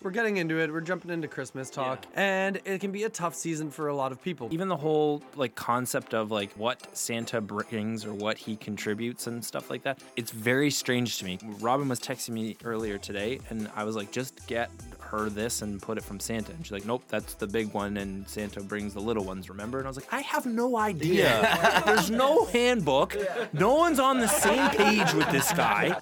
We're getting into it. We're jumping into Christmas talk, and it can be a tough season for a lot of people. Even the whole like concept of like what Santa brings or what he contributes and stuff like that. It's very strange to me. Robin was texting me earlier today and I was like, just get her this and put it from Santa. And she's like, nope, that's the big one and Santa brings the little ones, remember? And I was like, I have no idea. There's no handbook. No one's on the same page with this guy.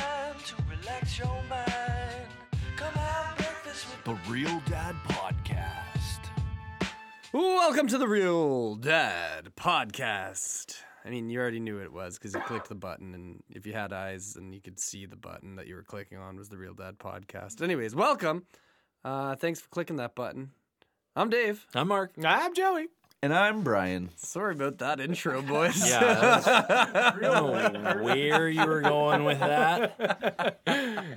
If you got some time to relax your mind, come have breakfast with The Real Dad Podcast. Welcome to the Real Dad Podcast. I mean, you already knew what it was because you clicked the button, and if you had eyes and you could see the button that you were clicking on was the Real Dad Podcast. Anyways, welcome. Uh, thanks for clicking that button. I'm Dave. I'm Mark. I'm Joey. And I'm Brian. Sorry about that intro, boys. Yeah, I don't know where you were going with that.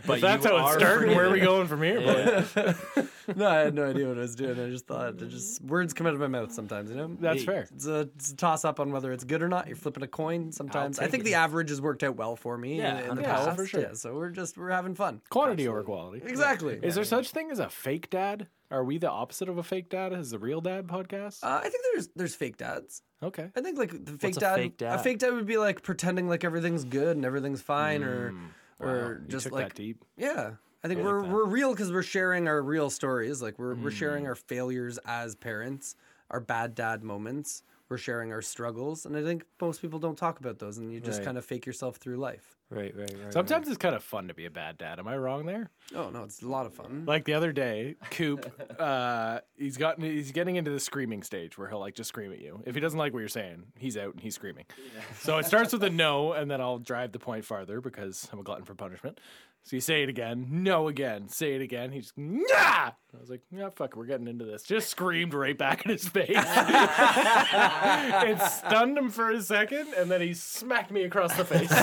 But That's how are it's starting. Where are we going from here? bud? Yeah. no, I had no idea what I was doing. I just thought it just words come out of my mouth sometimes. You know, That's fair. It's a, it's a toss up on whether it's good or not. You're flipping a coin sometimes. I think it. the average has worked out well for me Yeah, in, in the 100%. past. for sure. Yeah, so we're just we're having fun. Quantity over quality. Exactly. Is there such thing as a fake dad? Are we the opposite of a fake dad? Is the real dad podcast? Uh, I think there's there's fake dads. okay. I think like the fake a dad, fake dad? A fake dad would be like pretending like everything's good and everything's fine, or or You just took like that deep. Yeah. I think we're we're real because we're sharing our real stories. Like we're we're sharing our failures as parents, our bad dad moments. We're sharing our struggles, and I think most people don't talk about those, and you just Right. kind of fake yourself through life. Right, right, right. Sometimes it's kind of fun to be a bad dad. Am I wrong there? Oh no, it's a lot of fun. Like the other day, Coop, uh, he's gotten he's getting into the screaming stage where he'll like just scream at you. If he doesn't like what you're saying, he's out and he's screaming. So it starts with a no, and then I'll drive the point farther because I'm a glutton for punishment. So you say it again, no again, say it again. He's nah. I was like, yeah, fuck, it, we're getting into this. Just screamed right back in his face. it stunned him for a second, and then he smacked me across the face.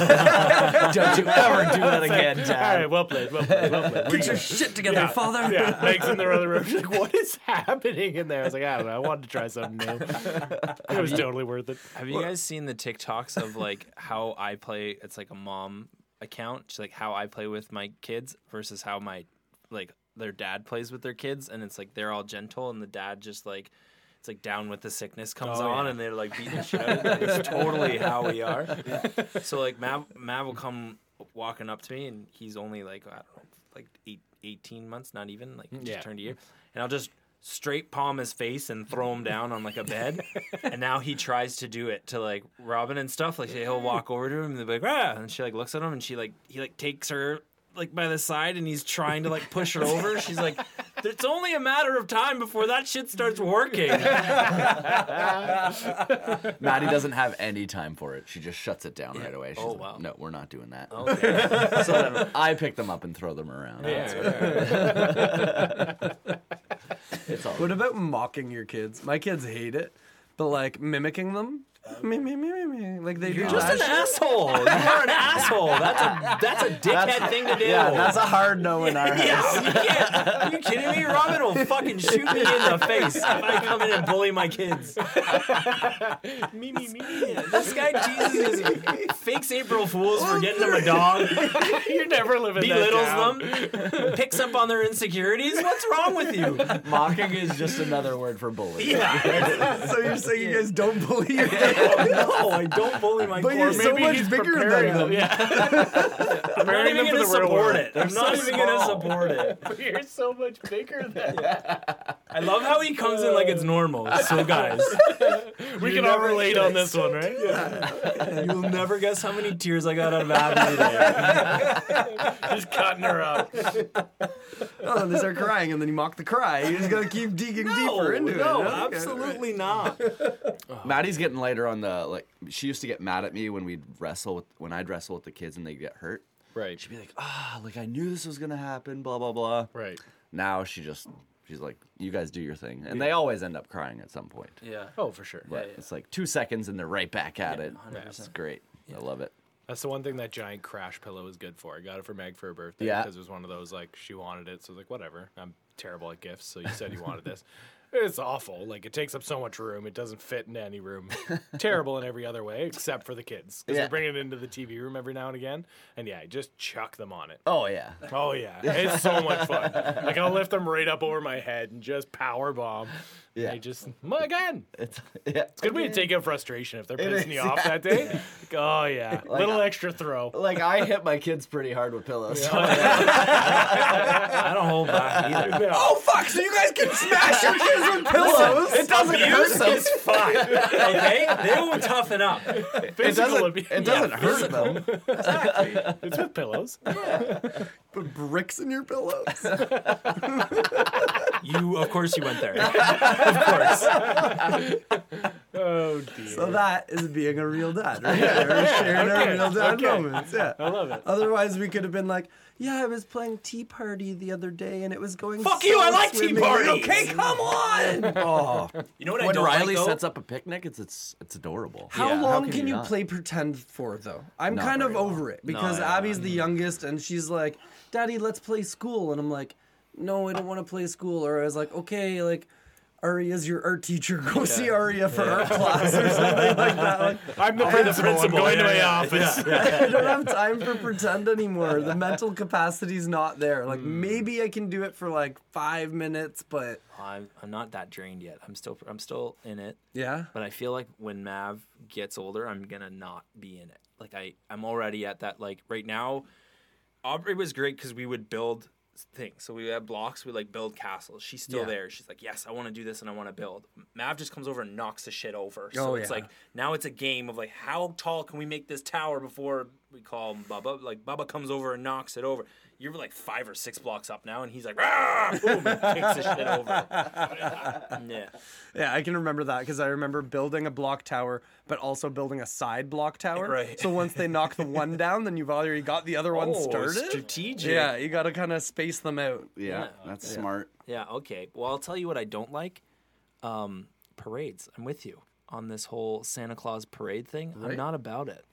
Don't you ever do that again, All Dad. right, well played, well played, well played. Get your shit together, father. Yeah, Meg's in the other room. She's like, "What is happening in there?" I was like, "I don't know. I wanted to try something new. It was totally worth it." Have you guys seen the TikToks of like how I play? It's like a mom account, just like how I play with my kids versus how my like their dad plays with their kids, and it's like they're all gentle, and the dad just like it's like down with the sickness comes Oh, on, yeah. and they're like beating the shit out of them. It's totally how we are. So like Mav, Mav will come walking up to me, and he's only like I don't know, like eight, 18 months, not even like just Yeah. turned a year, and I'll just straight palm his face and throw him down on like a bed. and now he tries to do it to like Robin and stuff. Like he'll walk over to him and they'll be like, ah, and she like looks at him and she like he like takes her like by the side and he's trying to like push her over. She's like, it's only a matter of time before that shit starts working. Maddie doesn't have any time for it. She just shuts it down right away. She's Oh, like, wow. No, we're not doing that. Okay. So then I pick them up and throw them around. It's all What about mocking your kids? My kids hate it, but like mimicking them, me, me, me, me, me. like they do Just an asshole. You are an asshole. That's a that's a dickhead thing to do. Yeah, that's a hard no in our house. Yeah, you can't. Are you kidding me? Robin will fucking shoot me in the face if I come in and bully my kids. Me, me, me. This guy Jesus is fakes April Fools for getting them a dog, You're never living that down. belittles them, picks up on their insecurities. What's wrong with you? Mocking is just another word for bullying. Yeah. So you're saying you guys don't bully your kids? no, I don't bully my But you're so much bigger than them. Yeah. I'm not even gonna for the real support it. I'm not even gonna support it. You're so much bigger than I love how he comes in like it's normal. So guys, we can all relate on this one, right? you'll never guess how many tears I got out of Abby today. Just cutting her up. Oh, they start crying, and then you mock the cry. You just gotta keep digging deeper into no, it. Okay. absolutely not. Oh, Maddie's getting lighter on the like. She used to get mad at me when we'd wrestle with when I'd wrestle with the kids and they get hurt. Right. She'd be like, ah, like I knew this was gonna happen. Blah blah blah. Right. Now she just she's like, you guys do your thing, and they always end up crying at some point. Yeah. Oh, for sure. But it's like two seconds and they're right back at it. 100%. It's great. I love it. That's the one thing that giant crash pillow is good for. I got it for Meg for her birthday Yeah. because it was one of those like she wanted it, so I was like, whatever. I'm terrible at gifts, so you said you wanted this. It's awful. Like it takes up so much room. It doesn't fit in any room. terrible in every other way except for the kids because Yeah. they bring it into the TV room every now and again. And yeah, just chuck them on it. Oh yeah. Oh yeah, it's so much fun. Like I'll lift them right up over my head and just power bomb. Yeah. They just "Mm, again. It's yeah. It's a good way to take out frustration if they're pissing you off that day. Like, oh yeah, little I- extra throw. Like I hit my kids pretty hard with pillows. I don't hold back either. Oh fuck! So you guys can smash your kids with pillows? it doesn't hurt them. It's fine. Okay, they will toughen up. It Physical doesn't. abuse. It doesn't hurt them. It's with pillows. Put bricks in your pillows. You, of course, you went there. Of course. Oh dear. So that is being a real dad, right? We're sharing our real dad okay. moments. Yeah. I love it. Otherwise, we could have been like, "Yeah, I was playing Tea Party the other day, and it was going." Fuck so you, I like Tea swimmingly." Parties. Okay, come on. Oh, You know what I When don't Riley like, though? sets up a picnic, it's it's it's adorable. how Yeah. long can can, you you not? play pretend for though? I'm Not kind of very long. over it because yeah. Abby's the youngest, and she's like, "Daddy, let's play school," and I'm like, "No, I don't want to play school." Or I was like, "Okay, like." Aria's your art teacher. Go see Aria for art class or something like that. Like, I'm the principal. I'm going to my office. I don't have time for pretend anymore. The mental capacity's not there. Like hmm. maybe I can do it for like five minutes, but I'm, I'm not that drained yet. I'm still, I'm still in it. yeah. But I feel like when Mav gets older, I'm gonna not be in it. Like I, I'm already at that. Like right now, Aubrey was great because we would build things. So we had blocks. We like build castles. She's still Yeah. there. She's like, yes, I want to do this and I want to build. Mav just comes over and knocks the shit over. Oh, so Oh, it's yeah. like now it's a game of like how tall can we make this tower before we call Bubba. Like Bubba comes over and knocks it over. You're like five or six blocks up now, and he's like, "Rah!" boom, and kicks the shit over. yeah. Yeah, I can remember that because I remember building a block tower, but also building a side block tower. Right. So once they knock the one down, then you've already got the other one Oh, started. strategic. Yeah, you got to kind of space them out. Yeah, Yeah. that's smart. Yeah, okay. Well, I'll tell you what I don't like. Um, parades. I'm with you on this whole Santa Claus parade thing. I'm not about it.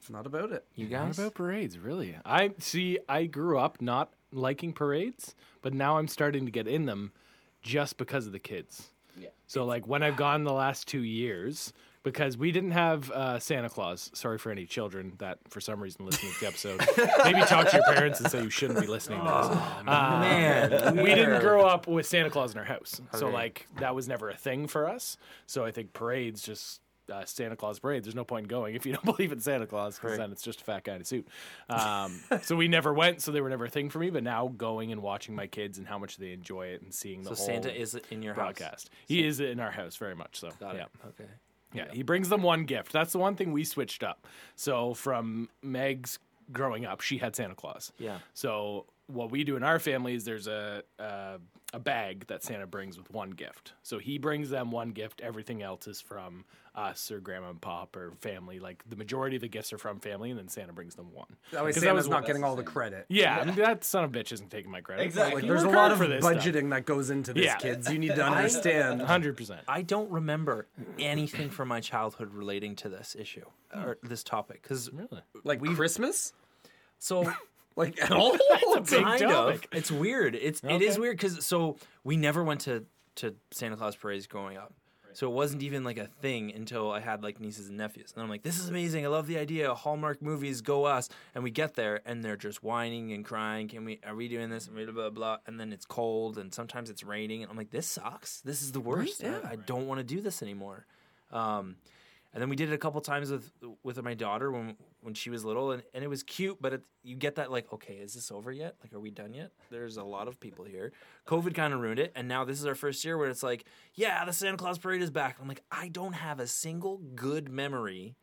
It's not about it. You What guys? about parades? Really? I see. I grew up not liking parades, but now I'm starting to get in them, just because of the kids. Yeah. So like when I've gone the last two years, because we didn't have uh, Santa Claus. Sorry for any children that for some reason listening to the episode. Maybe talk to your parents and say you shouldn't be listening to this. Uh, Man, we didn't grow up with Santa Claus in our house, so like that was never a thing for us. So I think parades just. Uh, Santa Claus parade. There's no point in going if you don't believe in Santa Claus, because then it's just a fat guy in a suit. Um, so we never went, so they were never a thing for me. But now going and watching my kids and how much they enjoy it and seeing the So whole Santa is in your house. broadcast. He is in our house very much so. Got yeah. it. Okay. Yeah, he brings them one gift. That's the one thing we switched up. So from Meg's growing up, she had Santa Claus. Yeah. So what we do in our family is there's a a, a bag that Santa brings with one gift. So he brings them one gift. Everything else is from us or grandma and pop or family. Like the majority of the gifts are from family, and then Santa brings them one. That way 'Cause Santa's was not getting all the credit. Yeah, I mean, that son of a bitch isn't taking my credit. Exactly. Like, there's a lot of for this stuff. budgeting that goes into this, Yeah. kids. You need to understand. Hundred percent. I don't remember anything from my childhood relating to this issue or this topic because Really? like Christmas? so Like at all? It's a big kind topic. of. It's weird. It's it is weird because so we never went to to Santa Claus parades growing up. So it wasn't even like a thing until I had like nieces and nephews. And I'm like, this is amazing. I love the idea. Hallmark movies, go us. And we get there and they're just whining and crying. Can we are we doing this? And blah blah blah. And then it's cold and sometimes it's raining. And I'm like, this sucks. This is the worst. I, I don't want to do this anymore. Um, and then we did it a couple times with with my daughter when when she was little, and, and it was cute. But it, you get that like, okay, is this over yet? Like, are we done yet? There's a lot of people here. COVID kind of ruined it, and now this is our first year where it's like, yeah, the Santa Claus parade is back. I'm like, I don't have a single good memory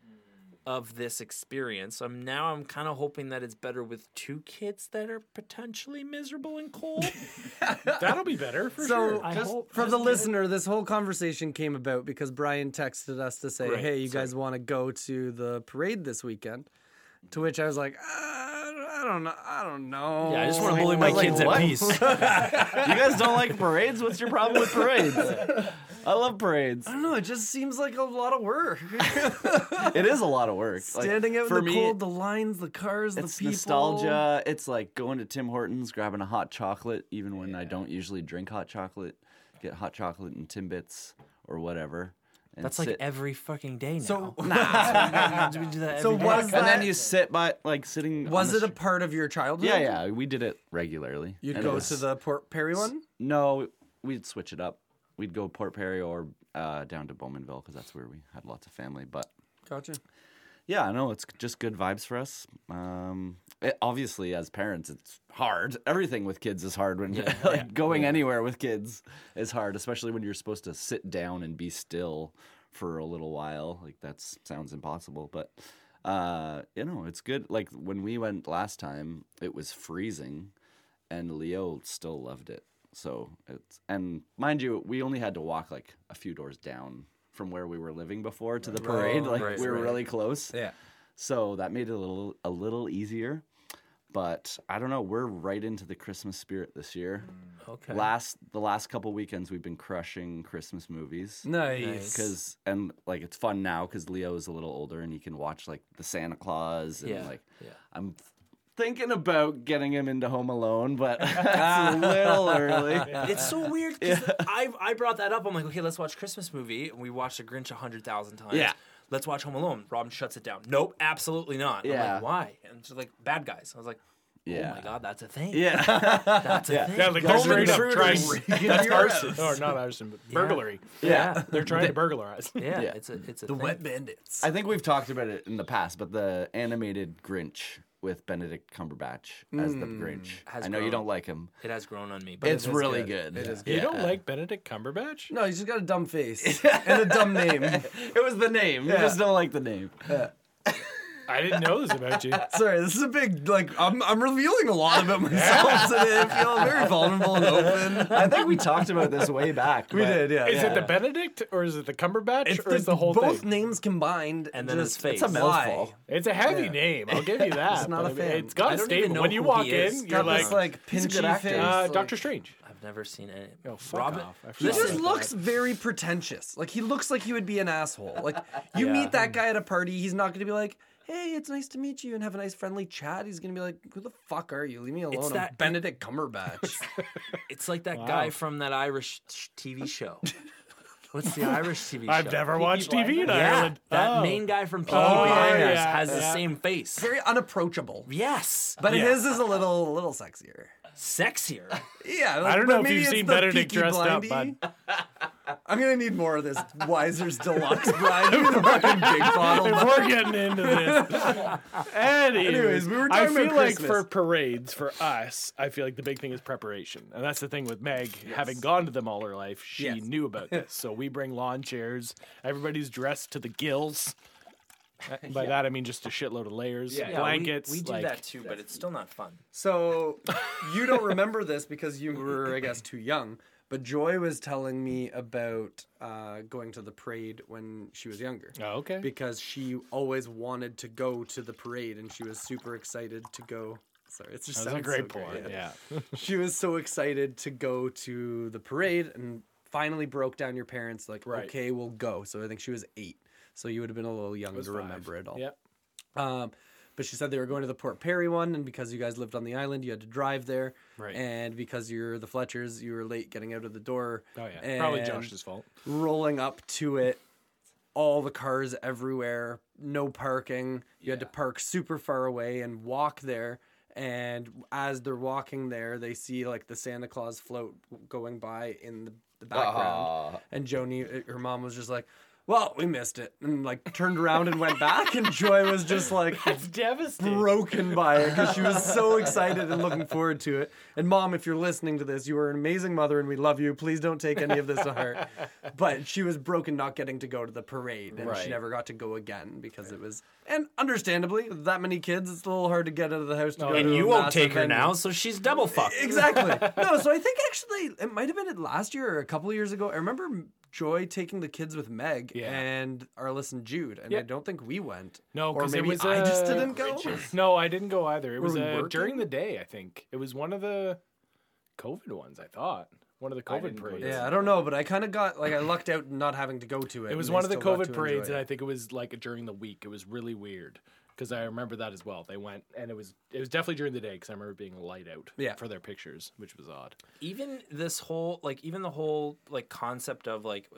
of this experience. I'm now I'm kind of hoping that it's better with two kids that are potentially miserable and cold. That'll be better for So, sure. I just hope- for the listener, this whole conversation came about because Brian texted us to say, Right, "Hey, you guys want to go to the parade this weekend?" To which I was like, uh, "I don't know. I don't know. Yeah, I just want to bully my like, kids what? at peace. you guys don't like parades? What's your problem with parades? I love parades. I don't know. It just seems like a lot of work. It is a lot of work. Like, Standing out for in the me, cold, the lines, the cars, it's the people. nostalgia. It's like going to Tim Hortons, grabbing a hot chocolate, even when I don't usually drink hot chocolate. Get hot chocolate and Timbits or whatever. And That's like every fucking day now. So, nah. we do that So every day. was and that- then you sit by like sitting. was it a str- part of your childhood? Yeah, yeah. We did it regularly. You'd And it go was- to the Port Perry one. No, we'd switch it up. We'd go Port Perry or uh, down to Bowmanville because that's where we had lots of family. But Gotcha. yeah, I know it's just good vibes for us. Um, it, obviously, as parents, it's hard. Everything with kids is hard when like, going anywhere with kids is hard, especially when you're supposed to sit down and be still for a little while. Like that sounds impossible, but uh, you know, it's good. Like when we went last time, it was freezing, and Leo still loved it. So it's and mind you, we only had to walk like a few doors down from where we were living before to the parade. like right, we were right. really close. Yeah. So that made it a little a little easier. But I don't know, we're right into the Christmas spirit this year. Mm. Okay. Last the last couple weekends we've been crushing Christmas movies. Nice. Cuz and like it's fun now cuz Leo is a little older and he can watch like the Santa Claus and Yeah, like yeah. I'm thinking about getting him into Home Alone, but that's a little early. It's so weird because I I brought that up. I'm like, okay, let's watch Christmas movie, and we watched The Grinch a hundred thousand times. Yeah. Let's watch Home Alone. Robin shuts it down. Nope, absolutely not. I'm Yeah. like, why? And she's like, bad guys. I was like, Yeah. oh my god, that's a thing. Yeah. That's a thing. Yeah, like they're straight up trying. That's arson, or not arson, but burglary. Yeah. They're trying to burglarize. Yeah, Yeah. it's a it's a the thing. Wet Bandits. I think we've talked about it in the past, but the animated Grinch with Benedict Cumberbatch as the hmm, Grinch. Has I know you grown. don't like him. It has grown on me. But It's is really good. good. It is You good. don't like Benedict Cumberbatch? No, he's just got a dumb face and a dumb name. It was the name. You just don't like the name. I didn't know this about you. Sorry, this is a big like I'm I'm revealing a lot about myself today. I feel very vulnerable and open. I think we talked about this way back. We but- did, yeah. Is yeah. it the Benedict or is it the Cumberbatch or is the whole thing? both thing? names combined And then his face. It's a mouthful. It's a heavy Yeah. name. I'll give you that. Just not a a I fan. It's got I a don't even statement. know When you who walk he is. in, you're Got like, this like He's a good pinchy actor. face. uh, like- Doctor Strange. I've never seen it. Oh, fuck Robin, off. I He forgot just about looks that. very pretentious. Like he looks like he would be an asshole. Like you Yeah. meet that guy at a party, he's not going to be like, "Hey, it's nice to meet you," and have a nice friendly chat. He's going to be like, "Who the fuck are you? Leave me alone." I'm that- Benedict Cumberbatch. It's like that Wow. guy from that Irish sh- TV show. What's the Irish TV show? I've never watched TV in Yeah, Ireland. that Oh. main guy from Peaky Oh, yeah, Blinders yeah, has the yeah. same face. very unapproachable. Yes, But Yeah. his is a little, a little sexier. sexier. Yeah, I don't but know if maybe you've it's seen the Benedict Peaky dressed up, Blindy. I'm gonna need more of this Wiser's Deluxe Bride. Give the fucking big bottle. If we're getting into this. Anyways, Anyways, we were talking about this. I talking feel about like Christmas. for parades, for us, I feel like the big thing is preparation. And that's the thing with Meg, having gone to them all her life, she Yes. knew about this. So we bring lawn chairs, everybody's dressed to the gills. Uh, By that I mean just a shitload of layers, Yeah, we- blankets. We, do like, that too, but it's still not fun. So you don't remember this because you were, I guess, too young. But Joy was telling me about uh, going to the parade when she was younger. Oh, okay. Because she always wanted to go to the parade and she was super excited to go. Sorry, it's just a great so point. Yeah. she was so excited to go to the parade and finally broke down your parents like Right. okay we'll go so i think she was eight so you would have been a little young to five. remember it all Yep. um, but she said they were going to the port perry one and because you guys lived on the island you had to drive there Right. and because you're the fletchers you were late getting out of the door Oh yeah. Probably Josh's fault. rolling up to it all the cars everywhere no parking you had to park super far away and walk there and as they're walking there they see like the santa claus float going by in the, the background Aw. and joni her mom was just like well we missed it and like turned around and went back and joy was just like It's devastating. broken by it because she was so excited and looking forward to it. And mom, if you're listening to this, you are an amazing mother and we love you. Please don't take any of this to heart. But she was broken not getting to go to the parade and she never got to go again because it was and understandably that many kids, it's a little hard to get out of the house to oh, go And to you won't take her now, so she's double fucked. Exactly. No, so I think actually it might have been last year or a couple years ago. I remember enjoy taking the kids with Meg Yeah. and Arliss and Jude, and Yeah. I don't think we went. No, or because it maybe was I just didn't go. No, I didn't go either. It was we uh, during the day. I think it was one of the COVID ones. I thought one of the COVID didn't go to parades. Yeah, I don't know, but I kind of got like I lucked out not having to go to it. It was one of the COVID parades, and. I think it was like during the week. It was really weird because I remember that as well. They went, and it was it was definitely during the day because I remember being light out Yeah. for their pictures, which was odd. even this whole like even the whole like concept of like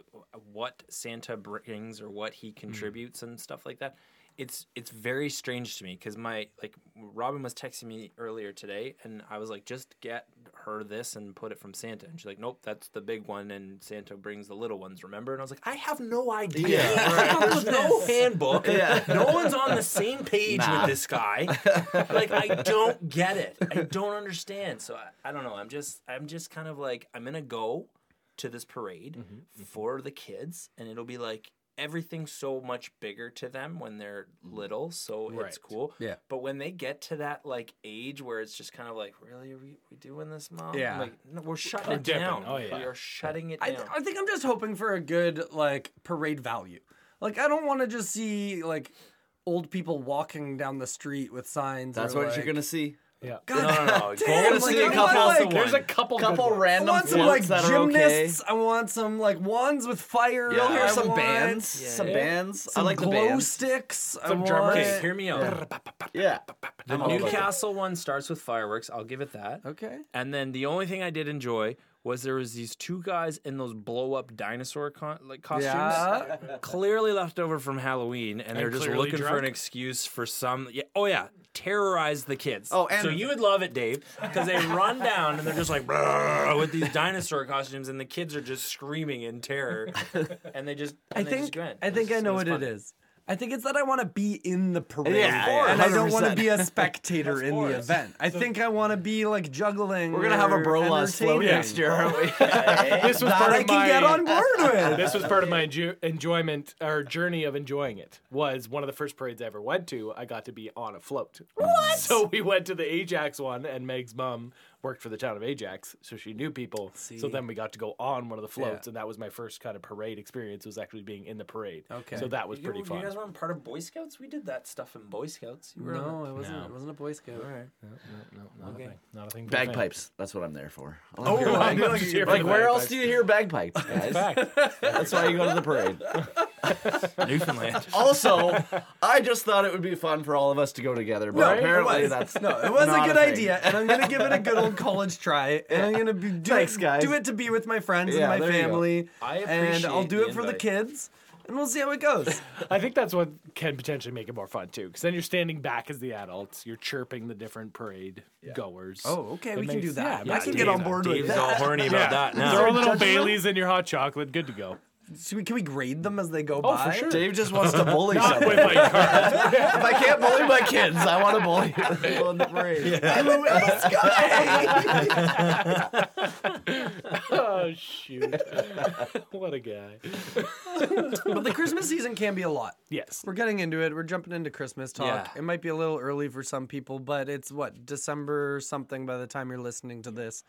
what Santa brings or what he contributes and stuff like that. It's it's very strange to me because my like Robin was texting me earlier today and I was like just get her this and put it from Santa. And she's like nope that's the big one and Santa brings the little ones remember? And I was like I have no idea. There's no handbook. No one's on the same page with this guy. Like I don't get it. I don't understand. So I, I don't know. I'm just I'm just kind of like I'm gonna go to this parade mm-hmm. Mm-hmm. for the kids, and it'll be like everything's so much bigger to them when they're mm-hmm. little, so it's cool. Yeah. But when they get to that like age where it's just kind of like, really, are we, we doing this, mom? Yeah. Like, no, we're oh, shutting We're it dipping. down. Oh, yeah. We are shutting it I, down. I think I'm just hoping for a good like parade value. Like I don't want to just see like old people walking down the street with signs. That's or, what like, you're gonna see. Yeah. no, no, no. Damn, Go like, see I a want, couple. like- There's a couple good couple ones. I random want some like that are okay. gymnasts. I want some like wands with fire. You'll hear I some want bands. Some Yeah. bands. Some I like the glow bands. sticks. I Some want- drummers. Okay, hear me out. Yeah. The I'm all about Newcastle one starts with fireworks. I'll give it that. Okay. And then the only thing I did enjoy was there was these two guys in those blow up dinosaur con- like costumes, Yeah. clearly left over from Halloween, and they're just clearly looking for an excuse for some. Yeah, oh yeah, terrorize the kids. Oh, and- so you would love it, Dave, because they run down and they're just like with these dinosaur costumes, and the kids are just screaming in terror, and they just. I and they just think go in. I think I know what fun. it is. I think it's that I want to be in the parade, Yeah, and I don't want to be a spectator in the event. I think I want to be like juggling. We're gonna have a or Brolas float entertaining. next year, aren't we? This was That part I of can my get on board with. this was part of my enjo- enjoyment or journey of enjoying it. Was one of the first parades I ever went to. I got to be on a float. What? So we went to the Ajax one, and Meg's mom worked for the town of Ajax, so she knew people. So then we got to go on one of the floats, Yeah. and that was my first kind of parade experience. Was actually being in the parade. Okay. So that was You, pretty you fun. You guys weren't part of Boy Scouts? We did that stuff in Boy Scouts. You were No, the- I wasn't. No. I wasn't a Boy Scout. All right. Not a thing. Not a thing. Bagpipes. That's what I'm there for. Oh, I feel like Here Like the where else do you hear bagpipes, guys? Fact. That's why you go to the parade. Newfoundland. Also, I just thought it would be fun for all of us to go together, but No, it apparently was. that's No, it was a not good thing. idea, and I'm gonna give it a good old college try. And I'm gonna be do Thanks, it, guys. do it to be with my friends Yeah, and my there you go. family. I and I'll appreciate do the it for the invite. kids, and we'll see how it goes. I think that's what can potentially make it more fun too, because then you're standing back as the adults, you're chirping the different parade goers. Oh, okay, It we can do that. yeah, I can Dave- get on board with Dave's that. all horny about that now. Throw a little judging? Bailey's in your hot chocolate, good to go. Should we, can we grade them as they go Oh, by? for sure. Dave just wants to bully Not someone. with my car. if I can't bully my kids, I want to bully people in the parade. oh shoot! what a guy. But the Christmas season can be a lot. Yes. We're getting into it. We're jumping into Christmas talk. Yeah. It might be a little early for some people, but it's what December something by the time you're listening to this,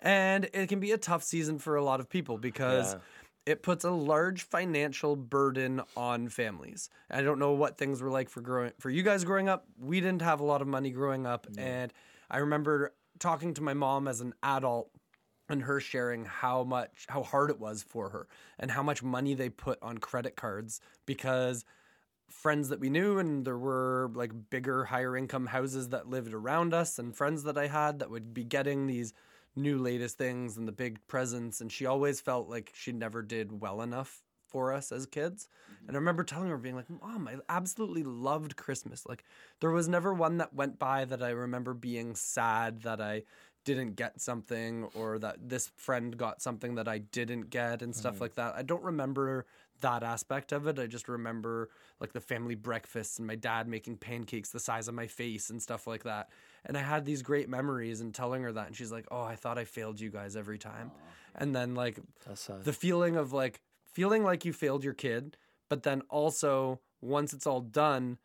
and it can be a tough season for a lot of people because. Yeah. It puts a large financial burden on families. I don't know what things were like for growing for you guys growing up. We didn't have a lot of money growing up, and I remember talking to my mom as an adult and her sharing how much how hard it was for her and how much money they put on credit cards because friends that we knew and there were like bigger higher income houses that lived around us and friends that I had that would be getting these new latest things and the big presents and she always felt like she never did well enough for us as kids. Mm-hmm. And I remember telling her being like, "Mom, I absolutely loved Christmas. Like there was never one that went by that I remember being sad that I didn't get something or that this friend got something that I didn't get and stuff mm-hmm. like that. I don't remember that aspect of it. I just remember like the family breakfasts and my dad making pancakes the size of my face and stuff like that. And I had these great memories and telling her that and she's like, "Oh, I thought I failed you guys every time." And then like the feeling of like feeling like you failed your kid, but then also once it's all done,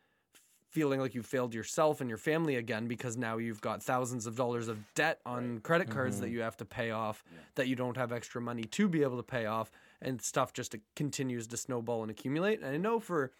feeling like you failed yourself and your family again because now you've got thousands of dollars of debt on credit cards that you have to pay off that you don't have extra money to be able to pay off and stuff just continues to snowball and accumulate. And i know for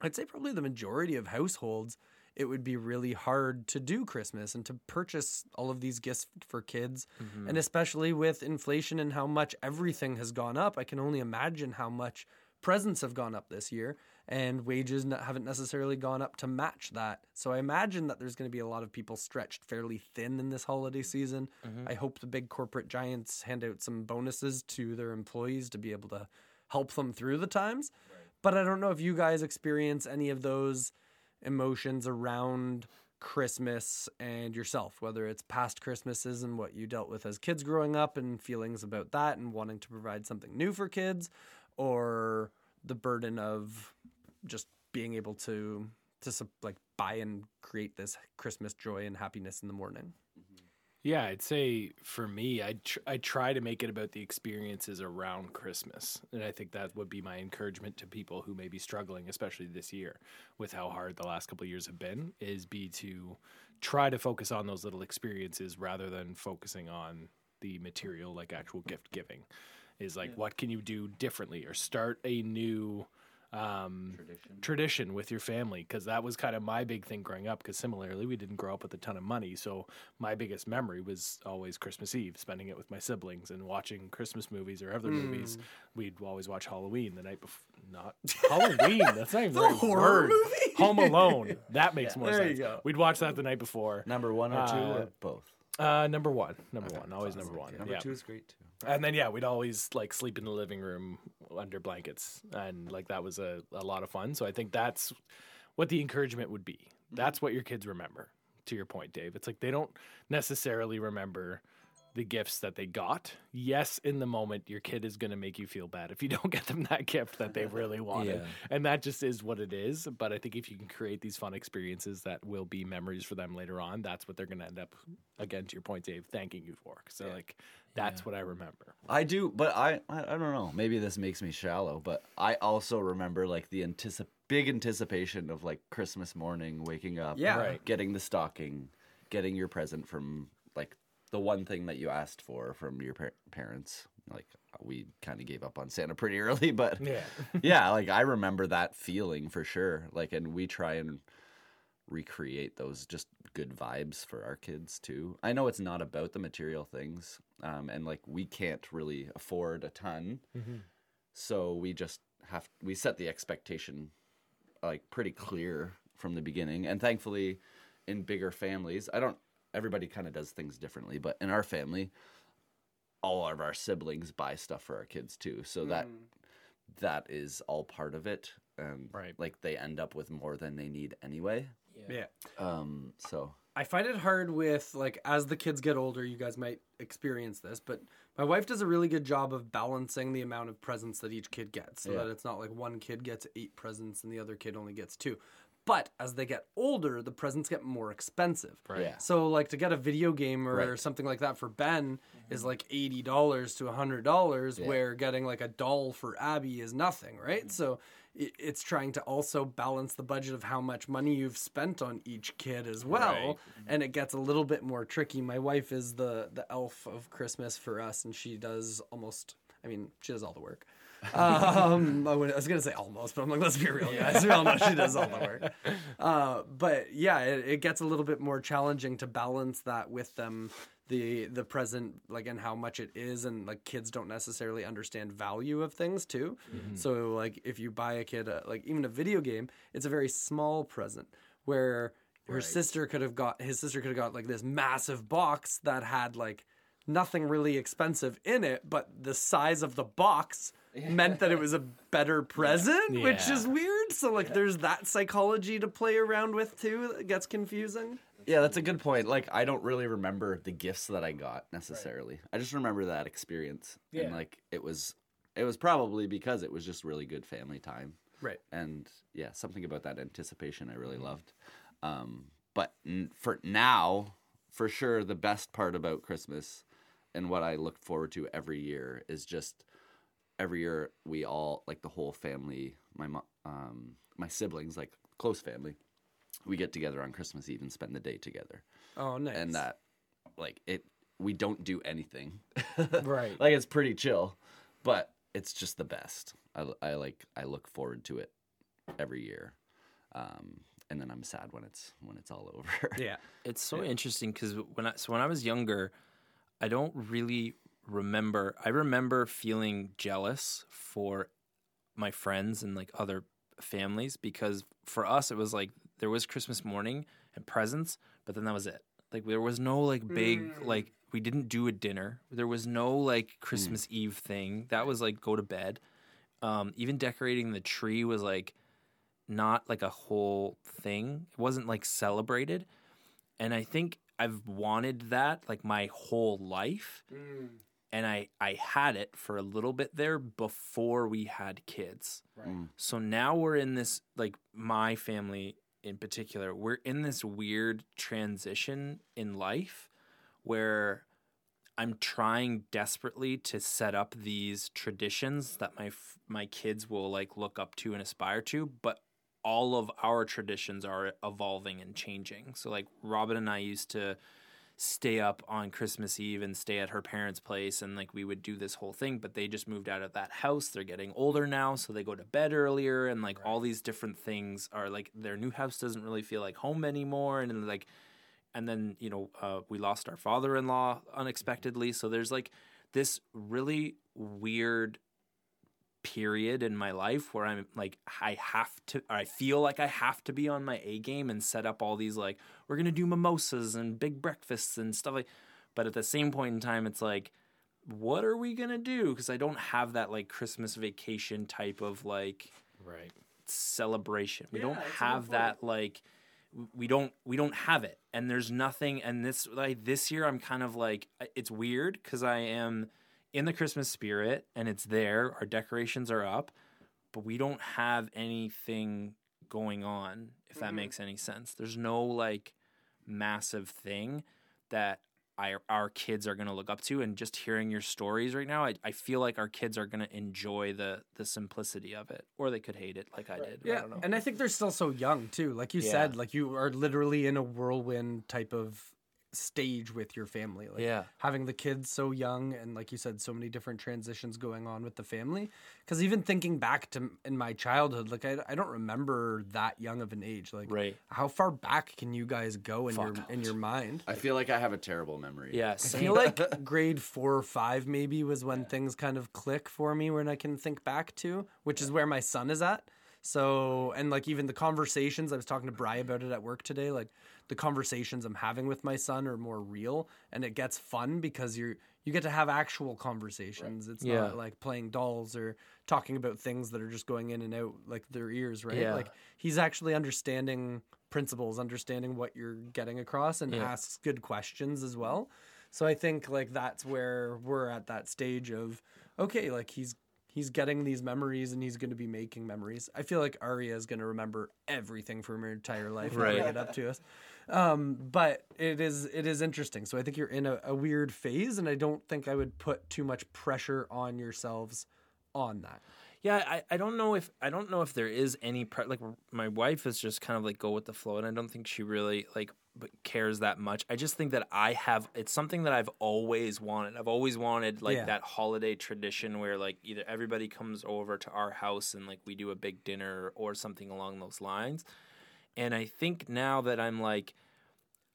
i'd say probably the majority of households it would be really hard to do christmas and to purchase all of these gifts for kids. Mm-hmm. And especially with inflation and how much everything has gone up i can only imagine how much presents have gone up this year and wages haven't necessarily gone up to match that. So I imagine that there's going to be a lot of people stretched fairly thin in this holiday season. Mm-hmm. I hope the big corporate giants hand out some bonuses to their employees to be able to help them through the times. But I don't know if you guys experience any of those emotions around Christmas and yourself, whether it's past Christmases and what you dealt with as kids growing up and feelings about that and wanting to provide something new for kids, or the burden of just being able to to like buy and create this Christmas joy and happiness in the morning. Mm-hmm. Yeah, I'd say for me, I tr- I try to make it about the experiences around Christmas, and I think that would be my encouragement to people who may be struggling, especially this year, with how hard the last couple of years have been. Is be to try to focus on those little experiences rather than focusing on the material, like actual gift giving. Is like what can you do differently, or start a new um, tradition. with your family because that was kind of my big thing growing up because similarly we didn't grow up with a ton of money so my biggest memory was always christmas eve spending it with my siblings and watching christmas movies or other movies we'd always watch halloween the night before not halloween that's not even the right horror word. movie? home alone that makes more There you sense go. we'd watch that the night before Number one or two Uh, or both. uh, number one number one always number one Number yeah. two is great too. And then yeah, we'd always like sleep in the living room under blankets, and like that was a, a lot of fun. So I think that's what the encouragement would be. Mm-hmm. That's what your kids remember. To your point, Dave, it's like they don't necessarily remember the gifts that they got. Yes, in the moment, your kid is going to make you feel bad if you don't get them that gift that they really wanted. Yeah. And that just is what it is. But I think if you can create these fun experiences that will be memories for them later on, that's what they're going to end up, again, to your point, Dave, thanking you for. So, like, that's what I remember. I do, but I, I I don't know. Maybe this makes me shallow, but I also remember like the anticip- big anticipation of like Christmas morning, waking up, Yeah. Right. getting the stocking, getting your present from like the one thing that you asked for from your par- parents. Like we kind of gave up on Santa pretty early, but Yeah. yeah, like I remember that feeling for sure. Like, and we try and recreate those just good vibes for our kids too. I know it's not about the material things, um, and like we can't really afford a ton, so we just have we set the expectation like pretty clear from the beginning. And thankfully, in bigger families, I don't. Everybody kind of does things differently, but in our family, all of our siblings buy stuff for our kids too. So that that is all part of it. And Right. like they end up with more than they need anyway. Yeah. Um, so I find it hard with like as the kids get older, you guys might experience this, but my wife does a really good job of balancing the amount of presents that each kid gets, so Yeah. that it's not like one kid gets eight presents and the other kid only gets two. But as they get older, the presents get more expensive. Right. Yeah. So like to get a video game or Right. something like that for Ben mm-hmm. is like eighty dollars to hundred dollars, where getting like a doll for Abby is nothing, right? Mm-hmm. So i- it's trying to also balance the budget of how much money you've spent on each kid as well, Right. Mm-hmm. and it gets a little bit more tricky. My wife is the the elf of Christmas for us, and she does almost. I mean, she does all the work. Um, I was gonna say almost, but I'm like, let's be real, guys. We all know she does all the work. Uh, but yeah, it, it gets a little bit more challenging to balance that with them, the the present, like, and how much it is, and like kids don't necessarily understand value of things too. So like, if you buy a kid a, like even a video game, it's a very small present where her sister could have got his sister could have got like this massive box that had like nothing really expensive in it, but the size of the box meant that it was a better present, which is weird. So like there's that psychology to play around with too that gets confusing. yeah, that's a good point. Like I don't really remember the gifts that I got necessarily. I just remember that experience. yeah. And like it was it was probably because it was just really good family time. Right. and yeah, something about that anticipation I really loved. Um, but n- for now, for sure, the best part about Christmas and what I look forward to every year is just every year we all like the whole family, my mo- um, my siblings, like close family, we get together on Christmas Eve and spend the day together, Oh, nice. and that like it we don't do anything. Right. like it's pretty chill, but it's just the best. I, I like I look forward to it every year, um, and then I'm sad when it's when it's all over. Yeah. It's so interesting because when I so when I was younger, I don't really remember. I remember feeling jealous for my friends and like other families because for us it was like there was Christmas morning and presents, but then that was it. Like there was no like big mm. like we didn't do a dinner. There was no like mm. Christmas Eve thing. That was like go to bed. Um, even decorating the tree was like not like a whole thing. It wasn't like celebrated and I think I've wanted that like my whole life, mm. And I I had it for a little bit there before we had kids. Right. Mm. So now we're in this like my family in particular, we're in this weird transition in life where I'm trying desperately to set up these traditions that my f- my kids will like look up to and aspire to, but all of our traditions are evolving and changing. So like Robin and I used to stay up on Christmas Eve and stay at her parents' place and like we would do this whole thing, but they just moved out of that house. They're getting older now, so they go to bed earlier and like all these different things are like their new house doesn't really feel like home anymore and then, like and then you know uh, we lost our father-in-law unexpectedly so there's like this really weird period in my life where i'm like i have to or i feel like i have to be on my a game and set up all these like we're gonna do mimosas and big breakfasts and stuff like but at the same point in time it's like what are we gonna do because i don't have that like christmas vacation type of like Right. celebration. We Yeah, don't it's a good have that like we don't we don't have it. And there's nothing and this like this year I'm kind of like it's weird cuz I am in the Christmas spirit and it's there. Our decorations are up, but we don't have anything going on if that mm-hmm. makes any sense. There's no like massive thing that I, our kids are going to look up to and just hearing your stories right now I, I feel like our kids are going to enjoy the the simplicity of it or they could hate it like I did I Yeah, don't know. and I think they're still so young too. Like you Yeah. said, like you are literally in a whirlwind type of stage with your family. Like Yeah. having the kids so young, and like you said, so many different transitions going on with the family. Because even thinking back to in my childhood, like I, I don't remember that young of an age. Like Right. how far back can you guys go in your Fuck in your mind? I feel like I have a terrible memory. yeah I feel like grade four or five maybe was when things kind of click for me when I can think back to, which is where my son is at. So and like even the conversations I was talking to Bry about it at work today, like the conversations I'm having with my son are more real and it gets fun because you're you get to have actual conversations. It's Yeah. not like playing dolls or talking about things that are just going in and out like their ears, right? Yeah. Like he's actually understanding principles, understanding what you're getting across and Yeah. asks good questions as well. So I think like that's where we're at that stage of okay, like he's he's getting these memories and he's going to be making memories. I feel like Arya is going to remember everything from her entire life and Right. bring it up to us. Um, but it is it is interesting. So I think you're in a, a weird phase, and I don't think I would put too much pressure on yourselves on that. Yeah, I, I don't know if I don't know if there is any pre- like my wife is just kind of like go with the flow, and I don't think she really like cares that much. I just think that I have it's something that I've always wanted. I've always wanted like Yeah. that holiday tradition where like either everybody comes over to our house and like we do a big dinner or something along those lines. And I think now that I'm like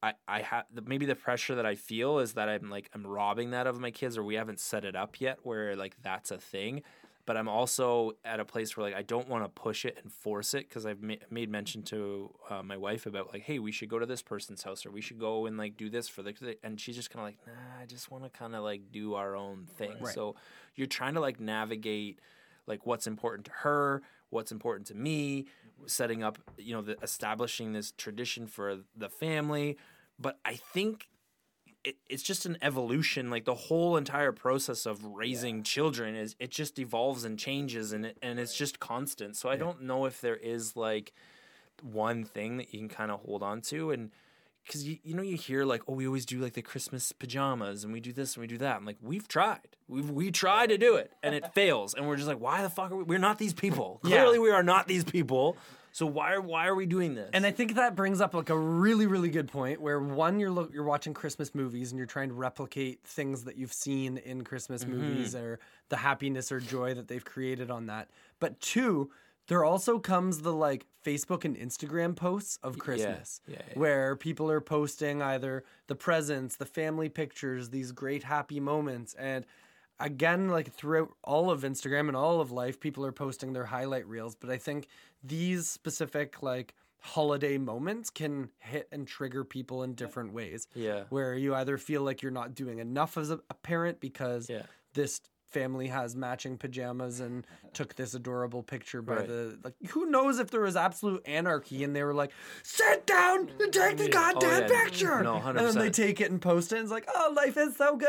I, I have maybe the pressure that I feel is that I'm like I'm robbing that of my kids or we haven't set it up yet where like that's a thing but I'm also at a place where like I don't want to push it and force it because I've ma- made mention to uh, my wife about like hey we should go to this person's house or we should go and like do this for the and she's just kind of like nah I just want to kind of like do our own thing Right. so you're trying to like navigate like what's important to her what's important to me setting up you know the establishing this tradition for the family. But i think it, it's just an evolution. Like the whole entire process of raising children is it just evolves and changes and it, and it's just constant. So i don't know if there is like one thing that you can kind of hold on to. And because you, you know you hear like oh we always do like the christmas pajamas and we do this and we do that i'm like we've tried we've we tried to do it and it fails and we're just like why the fuck are we we're not these people Yeah. clearly we are not these people So why are why are we doing this? And I think that brings up like a really, really good point where one, you're look, you're watching Christmas movies and you're trying to replicate things that you've seen in Christmas mm-hmm. movies or the happiness or joy that they've created on that. But two, there also comes the like Facebook and Instagram posts of Christmas yeah, yeah. where people are posting either the presents, the family pictures, these great happy moments. And again, like throughout all of Instagram and all of life, people are posting their highlight reels. But I think these specific like holiday moments can hit and trigger people in different ways. Yeah. Where you either feel like you're not doing enough as a, a parent because Yeah. this family has matching pajamas and took this adorable picture by Right. the like who knows if there was absolute anarchy and they were like sit down and take the goddamn Oh, yeah. picture! No, and then they take it and post it and it's like oh life is so good.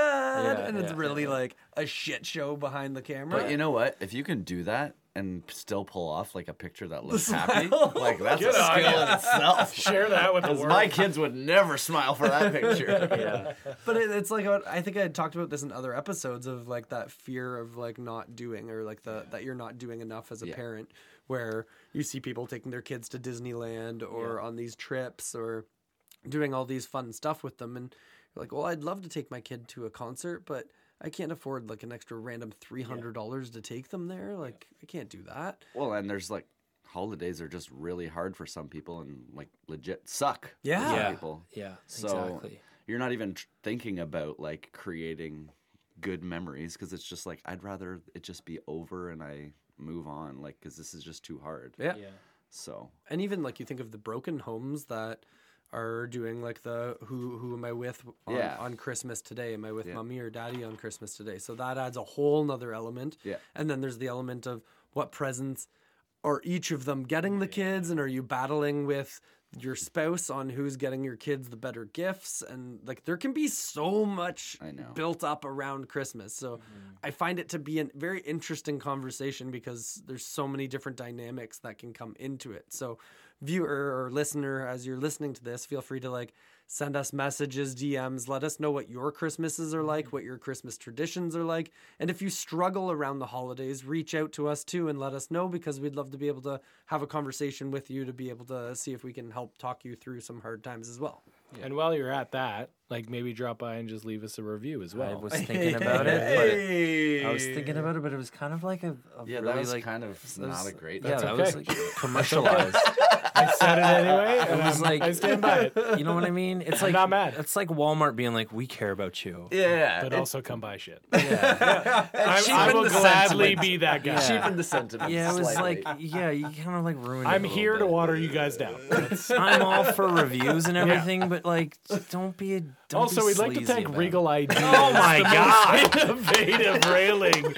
And it's yeah, really like a shit show behind the camera. But you know what? If you can do that and still pull off like a picture that looks happy, like that's a skill in itself. Share that with the world. my kids would never smile for that picture. yeah. but it, it's like I think I had talked about this in other episodes of like that fear of like not doing or like the that you're not doing enough as a Yeah. parent where you see people taking their kids to Disneyland or on these trips or doing all these fun stuff with them and you're like well I'd love to take my kid to a concert but I can't afford like an extra random $300 to take them there like I can't do that Well, and there's like holidays are just really hard for some people and like legit suck. for Yeah. some Yeah. people. Yeah. So exactly. you're not even thinking about like creating good memories because it's just like I'd rather it just be over and I move on like because this is just too hard. yeah Yeah. So and even like you think of the broken homes that are doing like the who who am I with on, Yeah. on Christmas today? Am I with Yeah. mommy or daddy on Christmas today? So that adds a whole nother element. Yeah. And then there's the element of what presents are each of them getting the kids and are you battling with your spouse on who's getting your kids the better gifts and like there can be so much I know. built up around Christmas. So mm-hmm. I find it to be a very interesting conversation because there's so many different dynamics that can come into it. So viewer or listener as you're listening to this, feel free to like send us messages, DMs, let us know what your Christmases are like, mm-hmm. what your Christmas traditions are like. And if you struggle around the holidays, reach out to us too and let us know because we'd love to be able to have a conversation with you to be able to see if we can help talk you through some hard times as well. And while you're at that, like maybe drop by and just leave us a review as well. I was thinking about it, but it, I was thinking about it, but it was kind of like a, a yeah, really that was like kind of not a great. yeah, that okay. was like commercialized. I said it anyway, and It was I'm- like- I stand by it. you know what I mean? It's like not mad. It's like Walmart being like, "We care about you." yeah, But it also come buy shit. Yeah, I, I will gladly sentiment. be that guy. cheapened the sentiment. yeah. It was slightly. like, yeah, you kind of like ruined. I'm a little here to water you guys down. I'm all for reviews and everything, but like, don't be a. Don't also, we'd like to thank. Regal ID. Oh my god! Innovative railing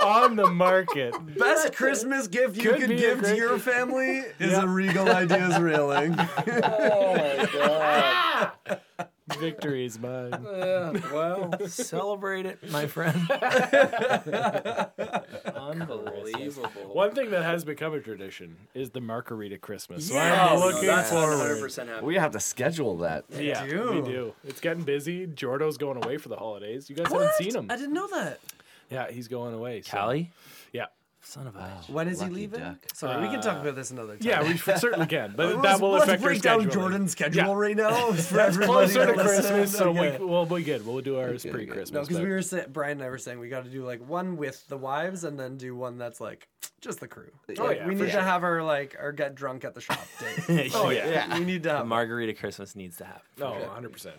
on the market. Best Christmas gift you Could could give to your family is Yeah. a Regal Ideas railing. Oh Victory is mine. Yeah, well, celebrate it, my friend. Unbelievable. One thing that has become a tradition is the margarita Christmas. So Yes! I'm Oh, no, that's forward. 100% happy. we have to schedule that. Yeah, do. we do. It's getting busy. Jordo's going away for the holidays. You guys haven't seen him. I didn't know that. Yeah, he's going away. so- Callie, Yeah. Son of a bitch. When is Lucky he leaving? duck. Sorry, we can talk about this another time. Yeah, we certainly can, but Let's- that will let's affect our break down scheduling. Jordan's schedule Yeah. right now for That's everybody. closer to that. Christmas, so Okay. we, we'll be good. We'll do ours pre-Christmas. No, because but- we were saying, Brian and I were saying we got to do like one with the wives and then do one that's like just the crew. Oh, oh Like, yeah, we for need sure. to have our like our get drunk at the shop date. Oh yeah. we need to The have. margarita Christmas needs to happen. No, 100. percent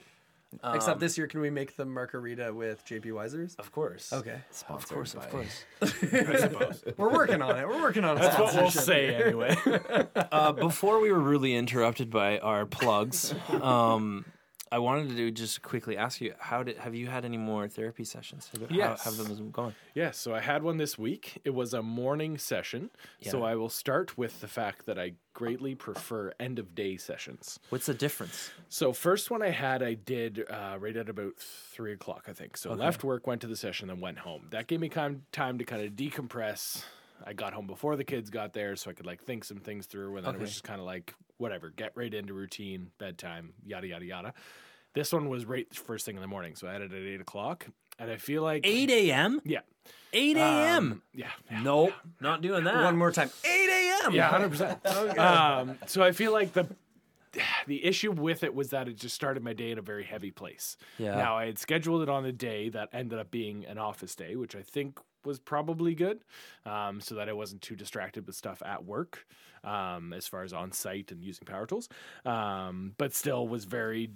Except this year, can we make the margarita with JP Wiser's? Of course. Okay, Of course, of course. I suppose. we're working on it. We're working on it. That's what we'll say anyway. Uh, before we were rudely interrupted by our plugs, um, I wanted to do just quickly ask you: How did have you had any more therapy sessions? Have, how- Yes. have them going? Yes, so I had one this week. It was a morning session. So I will start with the fact that I greatly prefer end of day sessions. What's the difference? So first one I had, I did uh, right at about three o'clock, I think. So left work, went to the session, then went home. That gave me time time to kind of decompress. I got home before the kids got there, so I could like think some things through, and then it was just kind of like whatever, get right into routine, bedtime, yada yada yada. This one was right first thing in the morning, so I had it at eight o'clock, and I feel like Eight a.m. yeah, 8 a.m. Um, yeah, yeah. nope, not doing that. One more time. 8 a.m. Yeah, hundred percent. Um, so I feel like the the issue with it was that it just started my day in a very heavy place. Yeah. Now I had scheduled it on a day that ended up being an office day, which I think was probably good, um, so that I wasn't too distracted with stuff at work, um, as far as on site and using power tools. Um, but still was very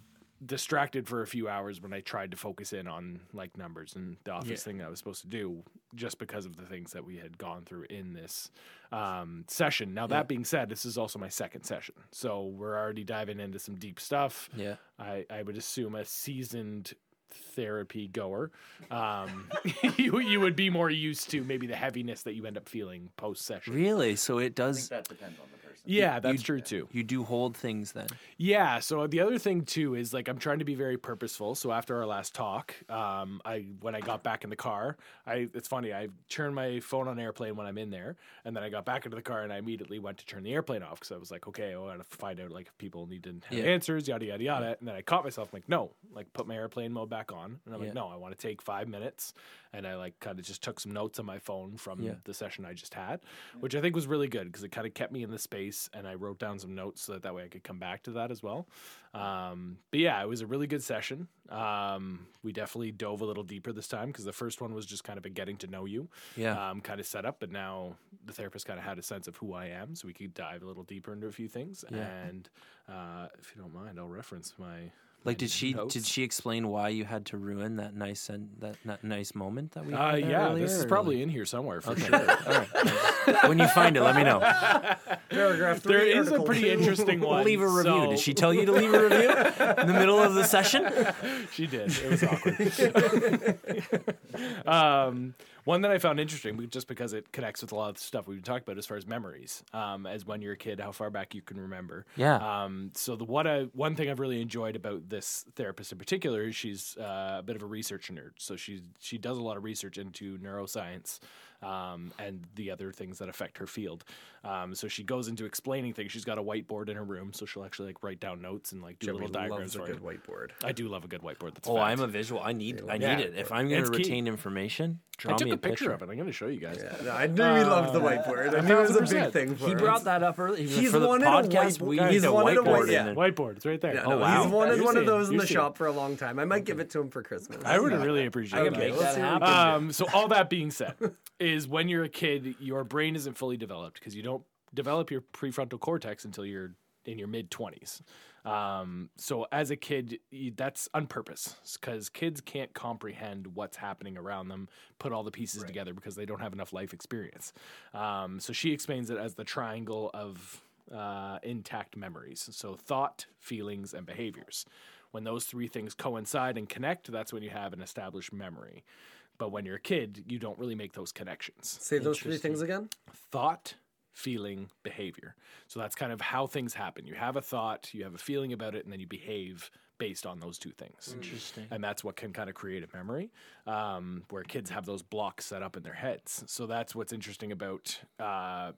distracted for a few hours when I tried to focus in on like numbers and the office thing that I was supposed to do just because of the things that we had gone through in this um, session. Now that being said, this is also my second session, so we're already diving into some deep stuff. Yeah. I, I would assume a seasoned therapy goer, um, you you would be more used to maybe the heaviness that you end up feeling post session. Really? So it does. that depends on the person. Yeah, that's true too. You do hold things then. Yeah. So the other thing too is like I'm trying to be very purposeful. So after our last talk, um, I when I got back in the car, I it's funny. I turned my phone on airplane when I'm in there, and then I got back into the car and I immediately went to turn the airplane off because I was like, okay, I want to find out like if people need to have Yeah. answers, yada yada yada. And then I caught myself like, no, like put my airplane mode back on, and I'm Yeah. like, no, I want to take five minutes, and I like kind of just took some notes on my phone from Yeah. the session I just had, which I think was really good because it kind of kept me in the space, and I wrote down some notes so that that way I could come back to that as well. Um, but yeah, it was a really good session. Um, we definitely dove a little deeper this time because the first one was just kind of a getting to know you, Yeah. um, kind of set up. But now the therapist kind of had a sense of who I am, so we could dive a little deeper into a few things. Yeah. And uh, if you don't mind, I'll reference my. Like, did she notes. did she explain why you had to ruin that nice and that, that nice moment that we? Uh, had there yeah, earlier, this is or probably in here somewhere for sure. like- when you find it, let me know. Paragraph three. There is a pretty two. interesting one. Leave a review. So- Did she tell you to leave a review in the middle of the session? She did. It was awkward. um, one that I found interesting, just because it connects with a lot of the stuff we've talked about as far as memories, um, as when you're a kid, how far back you can remember. Yeah. Um, so the what I, one thing I've really enjoyed about this therapist in particular is she's uh, a bit of a research nerd. So she she does a lot of research into neuroscience. Um, and the other things that affect her field. Um, so she goes into explaining things. She's got a whiteboard in her room, so she'll actually like write down notes and like do Jimmy little diagrams loves a good whiteboard. I do love a good whiteboard. That's Oh, fact. I'm a visual. I need I need Yeah. it. If I'm going It's to key. retain information, draw I took me a picture, of it. I'm going to show you guys. Yeah, I knew he loved the whiteboard. I knew it was a big thing for He him. brought that up early. He's for the wanted a podcast. whiteboard- we he's need a wanted a whiteboard. white- yeah. Whiteboard. It's right there. Yeah, Oh, no, wow. He's wanted You're one of those in the seeing. shop for a long time. I might give it to him for Christmas. I would really appreciate I can that. make let's that happen. Um, so all that being said, is when you're a kid, your brain isn't fully developed because you don't develop your prefrontal cortex until you're in your mid 20s. Um, so as a kid, you, that's on purpose because kids can't comprehend what's happening around them, put all the pieces together because they don't have enough life experience. Um, so she explains it as the triangle of uh, intact memories. So thought, feelings, and behaviors. When those three things coincide and connect, that's when you have an established memory. But when you're a kid, you don't really make those connections. Say those three things again. Thought, feeling, behavior. So that's kind of how things happen. You have a thought, you have a feeling about it, and then you behave based on those two things. Interesting. And that's what can kind of create a memory, um, where kids have those blocks set up in their heads. So that's what's interesting about uh,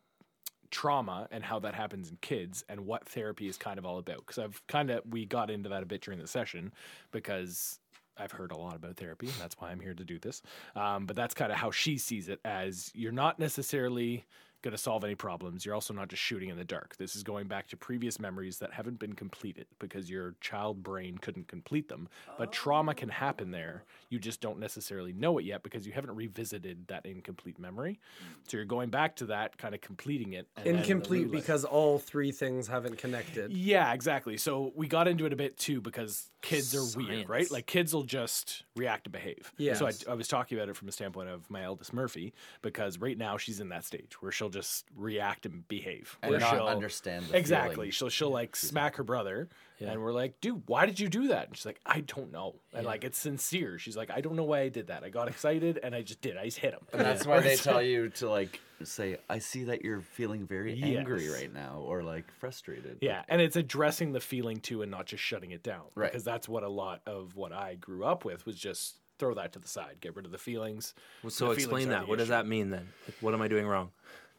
trauma and how that happens in kids and what therapy is kind of all about. Because I've kind of, we got into that a bit during the session because I've heard a lot about therapy and that's why I'm here to do this. Um, but that's kind of how she sees it as you're not necessarily going to solve any problems. You're also not just shooting in the dark. This is going back to previous memories that haven't been completed because your child brain couldn't complete them. But trauma can happen there. You just don't necessarily know it yet because you haven't revisited that incomplete memory. So you're going back to that, kind of completing it. and Incomplete because all three things haven't connected. yeah, exactly. So we got into it a bit too because kids are weird, right? Like kids will just react and behave. Yeah. So I, I was talking about it from the standpoint of my eldest Murphy because right now she's in that stage where she'll just react and behave. And where not she'll- understand the exactly. feeling. So she'll like smack her brother, and we're like, "Dude, why did you do that?" And she's like, "I don't know." And like it's sincere. She's like, "I don't know why I did that. I got excited and I just did. I just hit him." And that's why they tell you to like say, "I see that you're feeling very angry right now," or like frustrated. Yeah, and it's addressing the feeling too, and not just shutting it down. Right. Because that's what a lot of what I grew up with was just throw that to the side, get rid of the feelings. So The explain feelings that. the What does that mean then? Like, what am I doing wrong?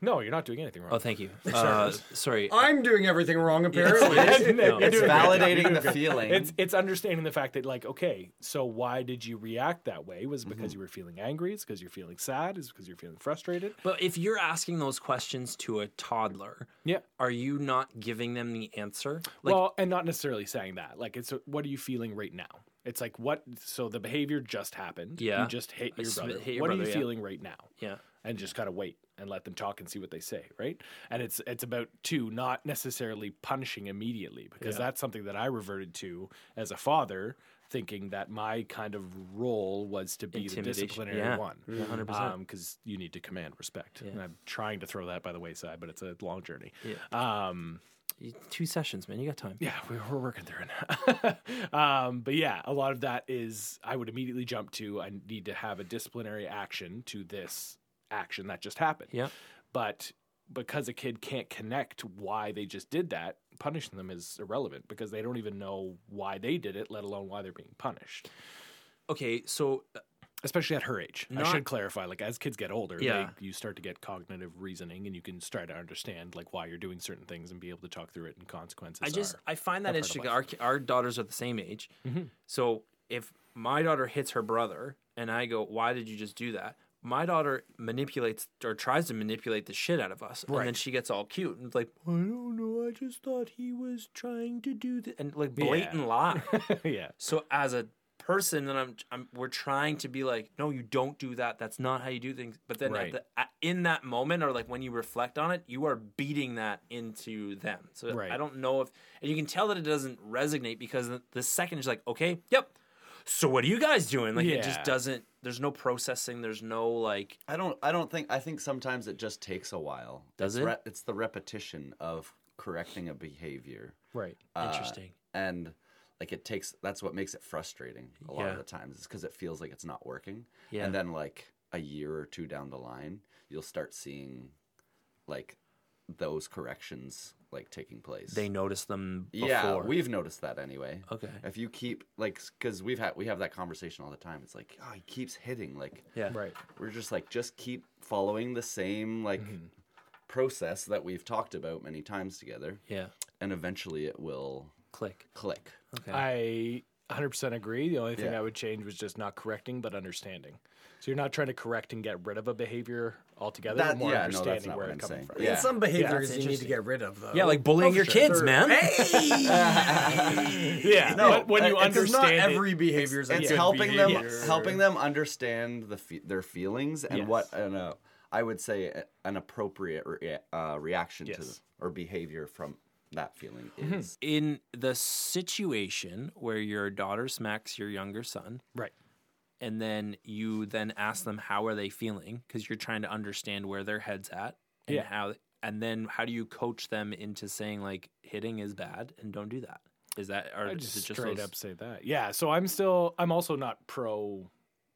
No, you're not doing anything wrong. Oh, thank you. Uh, sorry. I'm doing everything wrong, apparently. No. It's doing a great job. validating the feeling. It's it's understanding the fact that like okay, so why did you react that way? Was it because you were feeling angry? It's because you're feeling sad? Is it because you're feeling frustrated? But if you're asking those questions to a toddler, Yeah. are you not giving them the answer? Like, well, and not necessarily saying that. Like it's a, what are you feeling right now? It's like what so the behavior just happened. Yeah. You just hit your brother. hit your what are you yeah. feeling right now? yeah. and just kind of wait and let them talk and see what they say, right? And it's it's about two, not necessarily punishing immediately, because Yeah. that's something that I reverted to as a father, thinking that my kind of role was to be the disciplinary Yeah. one, Yeah, 100%. because you need to command respect. Yeah. And I'm trying to throw that by the wayside, but it's a long journey. Um, Two sessions, man. You got time. yeah, we- we're working through it. um, but yeah, a lot of that is I would immediately jump to I need to have a disciplinary action to this action that just happened. Yeah. But because a kid can't connect why they just did that, punishing them is irrelevant because they don't even know why they did it, let alone why they're being punished. Okay, so uh, Especially at her age. I should clarify, like as kids get older, Yeah. they, you start to get cognitive reasoning and you can start to understand like why you're doing certain things and be able to talk through it and consequences. I just are. I find that a part of interesting. Our our daughters are the same age, Mm-hmm. so if my daughter hits her brother and I go, "Why did you just do that?" My daughter manipulates or tries to manipulate the shit out of us, and then she gets all cute and like, "I don't know. I just thought he was trying to do that," and like blatant lie. yeah. So as a person, then I'm, I'm we're trying to be like, no, you don't do that. That's not how you do things. But then Right. at the, at, in that moment, or like when you reflect on it, you are beating that into them. So Right. I don't know if, and you can tell that it doesn't resonate because the, the second is like, okay, yep. So what are you guys doing? Like it just doesn't. There's no processing. There's no like. I don't. I don't think. I think sometimes it just takes a while. Does it's it? Re- it's the repetition of correcting a behavior. Right. uh, Interesting. and like it takes. That's what makes it frustrating a lot Yeah. of the times. Is because it feels like it's not working. Yeah. And then like a year or two down the line, you'll start seeing like those corrections like taking place. They notice them. Before. yeah, we've noticed that anyway. Okay. If you keep like, because we've had we have that conversation all the time. It's like, oh, he keeps hitting. Like, Yeah. Right. we're just like just keep following the same like Mm-hmm. process that we've talked about many times together Yeah. and eventually it will Click. click Okay. I 100% agree. The only thing Yeah. I would change was just not correcting, but understanding. So you're not trying to correct and get rid of a behavior altogether, That- but more yeah, no, that's understanding not where what it's coming saying. from. Yeah. Some behaviors that's you need to get rid of, though. yeah, like bullying Oh, your for kids, sure. man. Yeah, but when you it's Because understand not every behavior is a it's good helping behavior. them helping them understand the fe- their feelings and Yes. what an, uh, I would say an appropriate re- uh, reaction to Yes. or behavior from that feeling Mm-hmm. is in the situation where your daughter smacks your younger son right. and then you then ask them how are they feeling because you're trying to understand where their head's at and Yeah. how and then how do you coach them into saying like hitting is bad and don't do that is that or I is just it just straight those- up say that. Yeah, so I'm still I'm also not pro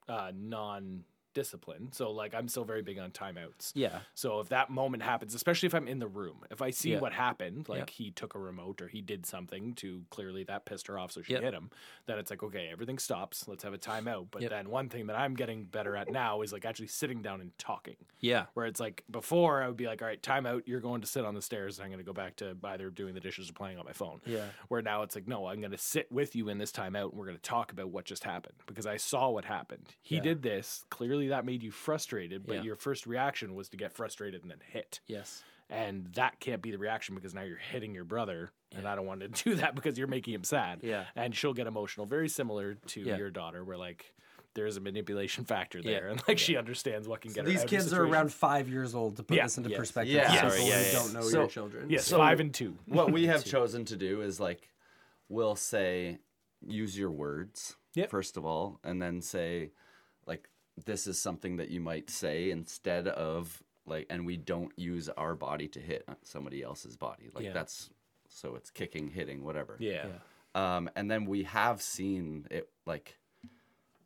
uh, non discipline. So like I'm still very big on timeouts. yeah So if that moment happens, especially if I'm in the room, if I see Yeah. what happened, like Yeah. he took a remote or he did something to clearly that pissed her off, so she Yep. hit him, then it's like, okay, everything stops. Let's have a timeout. But Yep. then one thing that I'm getting better at now is like actually sitting down and talking. yeah Where it's like before I would be like, all right, timeout, you're going to sit on the stairs and I'm going to go back to either doing the dishes or playing on my phone. Yeah. Where now it's like, no, I'm going to sit with you in this timeout and we're going to talk about what just happened because I saw what happened. He Yeah. did this. Clearly that made you frustrated, but Yeah. your first reaction was to get frustrated and then hit. yes And that can't be the reaction because now you're hitting your brother. And I don't want to do that because you're making him sad. Yeah. And she'll get emotional, very similar to Yeah. your daughter, where like there's a manipulation factor Yeah. there. And like she understands what can get her These out of kids are around five years old to put Yeah. this into Yes. perspective. Yeah. Yes. people Yeah, who yeah, don't know So- your children. Yes, So- five and two. what we have chosen to do is like we'll say use your words Yep. first of all and then say like this is something that you might say instead of like and we don't use our body to hit somebody else's body like Yeah. that's so it's kicking hitting whatever Yeah. um and then we have seen it like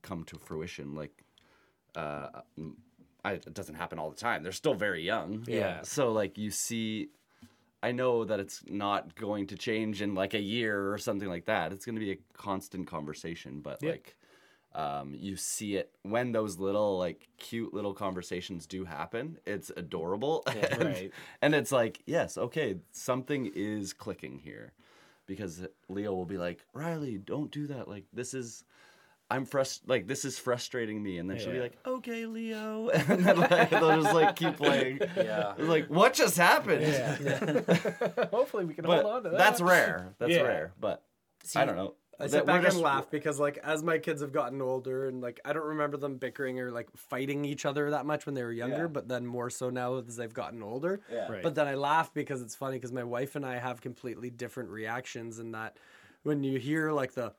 come to fruition like uh I, it doesn't happen all the time they're still very young Yeah. so like you see I know that it's not going to change in like a year or something like that. It's going to be a constant conversation, but Yeah. like um, you see it when those little like cute little conversations do happen. It's adorable, and, Right. and it's like yes, okay, something is clicking here, because Leo will be like, Riley, don't do that. Like this is. I'm frust like this is frustrating me, and then she'll be like, "Okay, Leo," and then like, they'll just like keep playing. Yeah. like what just happened? Hopefully, we can but hold on to that. that's rare. That's Yeah. rare. But I don't know. I That- sit we're back just- and laugh because, like, as my kids have gotten older, and like, I don't remember them bickering or like fighting each other that much when they were younger, Yeah. but then more so now as they've gotten older. Yeah. Right. But then I laugh because it's funny because my wife and I have completely different reactions in that when you hear like the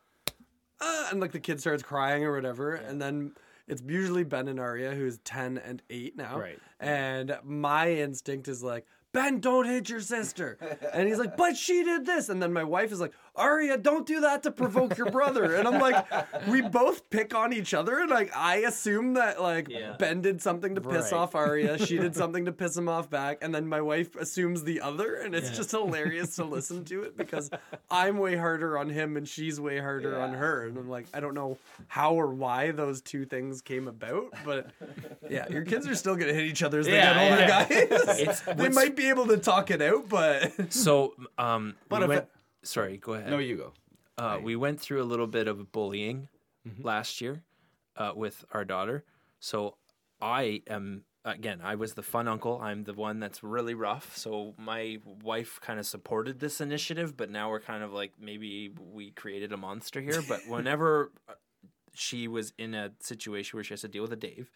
uh, and like the kid starts crying or whatever, and then it's usually Ben and Arya who's ten and eight now, Right. And my instinct is like. Ben, don't hit your sister. And he's like, but she did this. And then my wife is like, Arya, don't do that to provoke your brother. And I'm like, we both pick on each other. And like, I assume that like Yeah. Ben did something to piss Right. off Arya. She did something to piss him off back. And then my wife assumes the other. And it's just hilarious to listen to it because I'm way harder on him and she's way harder on her. And I'm like, I don't know how or why those two things came about. But yeah, your kids are still going to hit each other as they Yeah, get older, yeah. guys. It's- they what's- might be able to talk it out, but So, um, But we if went, it- sorry, go ahead. No, you go. Uh, we went through a little bit of bullying Mm-hmm. last year uh, with our daughter. So I am again. I was the fun uncle. I'm the one that's really rough. So my wife kind of supported this initiative, but now we're kind of like maybe we created a monster here. But whenever uh, she was in a situation where she has to deal with a Dave,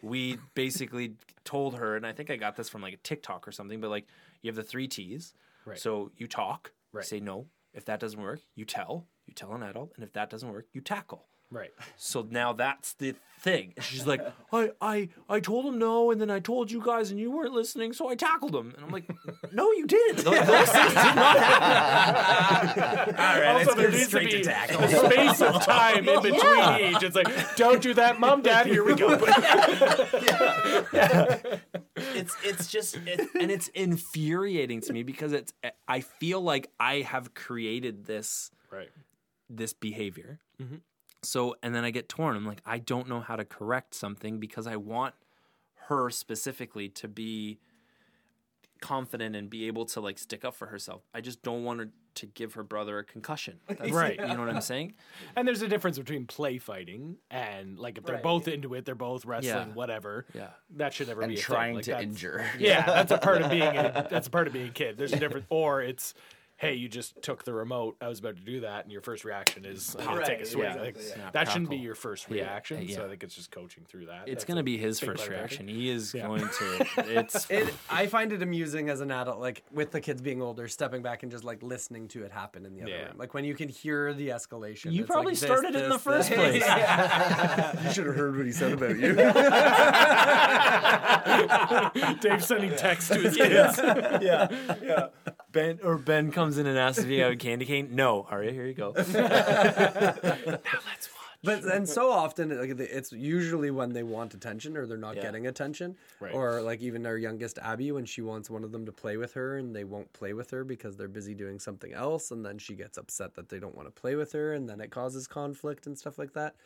we basically told her, and I think I got this from like a TikTok or something. But like you have the three T's. Right. So you talk. Right. Say no. If that doesn't work, you tell. You tell an adult, and if that doesn't work, you tackle. Right. So now that's the thing. And she's like, I, I, I told him no, and then I told you guys, and you weren't listening, so I tackled him. And I'm like, No, you didn't. Those, those things did not happen. all right, Also, there needs to be a space of time in between each. It's like, don't do that, mom, dad. Here we go. Yeah. It's, it's just, it, and it's infuriating to me because it's. I feel like I have created this right. this behavior. Mm-hmm. So, and then I get torn. I'm like, I don't know how to correct something because I want her specifically to be confident and be able to like stick up for herself. I just don't want her to give her brother a concussion. That's, Right. You know what I'm saying? And there's a difference between play fighting and like if they're Right. both into it, they're both wrestling, Yeah. whatever. Yeah. That should never And be a trying thing. Like, to injure. Yeah, that's a part of being a, that's a part of being a kid. There's a difference. Or it's hey, you just took the remote. I was about to do that, and your first reaction is I'm gonna take a swing. yeah, Like, yeah. that shouldn't be your first reaction. yeah. So I think it's just coaching through that. It's That's going to be his first part of reaction. He is Yeah. going to. It's. It, I find it amusing as an adult, like with the kids being older, stepping back and just like listening to it happen in the other Yeah. room. Like when you can hear the escalation. You probably like this, started it in the first this. place. you should have heard what he said about you. Dave sending texts to his kids. yeah, yeah. Ben or Ben comes in and asks if you have a candy cane. No, Arya, here you go. now let's watch. But and so often, like it's usually when they want attention or they're not Yeah. getting attention, Right. or like even our youngest Abby when she wants one of them to play with her and they won't play with her because they're busy doing something else, and then she gets upset that they don't want to play with her, and then it causes conflict and stuff like that.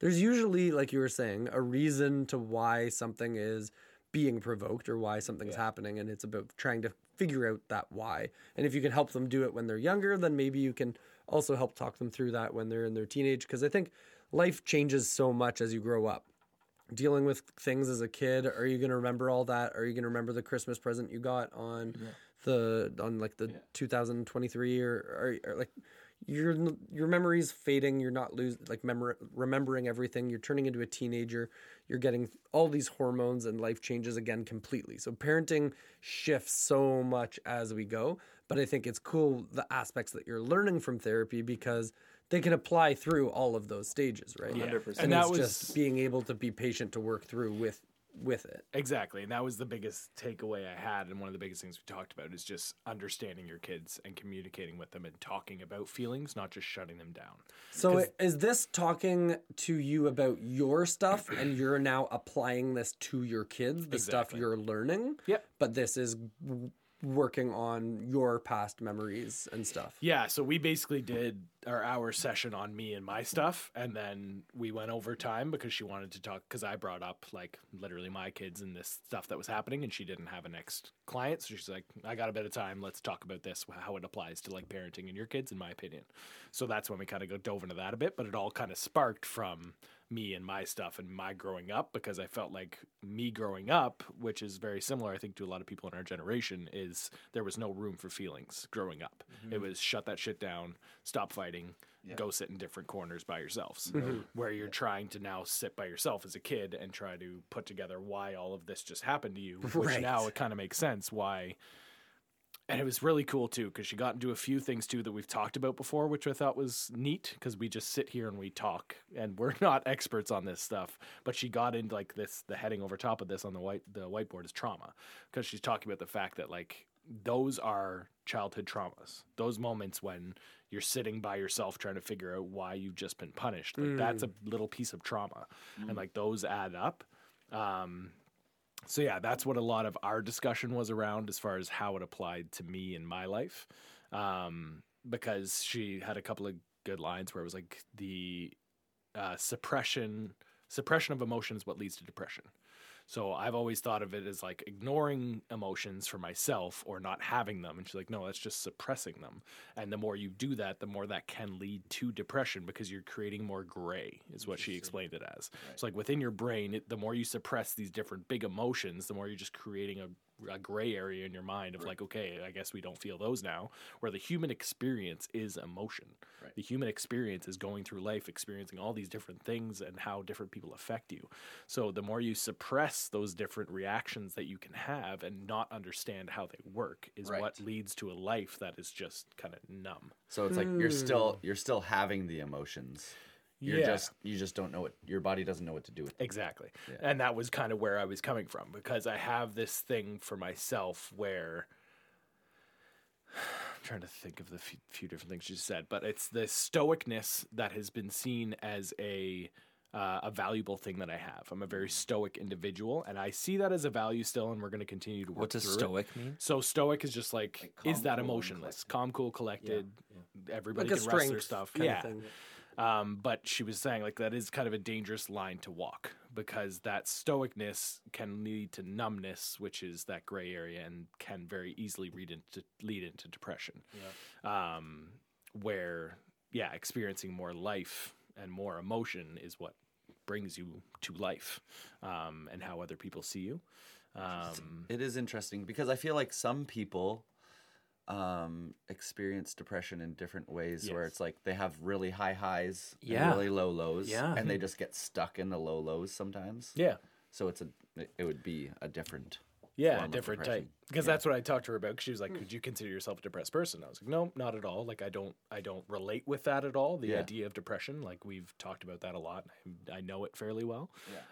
There's usually, like you were saying, a reason to why something is being provoked or why something's happening, and it's about trying to figure out that why. And if you can help them do it when they're younger, then maybe you can also help talk them through that when they're in their teenage. Because I think life changes so much as you grow up. Dealing with things as a kid, are you going to remember all that? Are you going to remember the Christmas present you got on the on like the 2023 or, or, or like your your memories fading you're not losing like memor- remembering everything you're turning into a teenager you're getting all these hormones and life changes again completely so parenting shifts so much as we go but i think it's cool the aspects that you're learning from therapy because they can apply through all of those stages right Yeah. 100%. and, And that it's was- just being able to be patient to work through with with it Exactly. And that was the biggest takeaway I had. And one of the biggest things we talked about is just understanding your kids and communicating with them and talking about feelings, not just shutting them down. So is this talking to you about your stuff and you're now applying this to your kids, the stuff you're learning? Yep. But this is working on your past memories and stuff. Yeah, so we basically did our hour session on me and my stuff, and then we went over time because she wanted to talk. Because I brought up like literally my kids and this stuff that was happening, and she didn't have a next client, so she's like, "I got a bit of time. Let's talk about this, how it applies to like parenting and your kids, in my opinion." So that's when we kind of go dove into that a bit, but it all kind of sparked from me and my stuff and my growing up because I felt like me growing up, which is very similar, I think, to a lot of people in our generation, is there was no room for feelings growing up. Mm-hmm. It was shut that shit down, stop fighting, go sit in different corners by yourselves. Mm-hmm. Where you're trying to now sit by yourself as a kid and try to put together why all of this just happened to you, which Right. now it kind of makes sense why. And it was really cool too because she got into a few things too that we've talked about before which i thought was neat because we just sit here and we talk and we're not experts on this stuff. But she got into like this the heading over top of this on the white the whiteboard is trauma because she's talking about the fact that like those are childhood traumas those moments when you're sitting by yourself trying to figure out why you've just been punished like that's a little piece of trauma and like those add up um so yeah, that's what a lot of our discussion was around as far as how it applied to me in my life. Um, because she had a couple of good lines where it was like the uh, suppression suppression of emotion is what leads to depression. So I've always thought of it as like ignoring emotions for myself or not having them. And she's like, no, that's just suppressing them. And the more you do that, the more that can lead to depression because you're creating more gray, is what she explained it as. So, like within your brain, it, the more you suppress these different big emotions, the more you're just creating a a gray area in your mind of like, okay, I guess we don't feel those now. Where the human experience is emotion. The human experience is going through life, experiencing all these different things and how different people affect you. So the more you suppress those different reactions that you can have and not understand how they work is Right. what leads to a life that is just kind of numb. So it's like you're hmm. still you're still having the emotions. You're Yeah. just you just don't know what your body doesn't know what to do with. Them. Exactly. And that was kind of where I was coming from because I have this thing for myself where I'm trying to think of the few, few different things you said, but it's the stoicness that has been seen as a uh, a valuable thing that I have. I'm a very stoic individual, and I see that as a value still, and we're going to continue to work What does through it. stoic mean? So stoic is just like, calm, is that cool, emotionless, calm, cool, collected. Everybody Like a can rest their stuff. kind yeah. Um, but she was saying like that is kind of a dangerous line to walk because that stoicness can lead to numbness, which is that gray area, and can very easily lead into lead into depression. Um, where yeah, experiencing more life and more emotion is what brings you to life, um, and how other people see you. Um, It is interesting because I feel like some people um experience depression in different ways where it's like they have really high highs Yeah. and really low lows Yeah. and they just get stuck in the low lows sometimes yeah. so it's a it- would be a different Yeah, different type. Because that's what I talked to her about. 'cause she was like, "Could you consider yourself a depressed person?" I was like, "No, not at all. Like, I don't, I don't relate with that at all. The Yeah. idea of depression, like, we've talked about that a lot. I, I know it fairly well.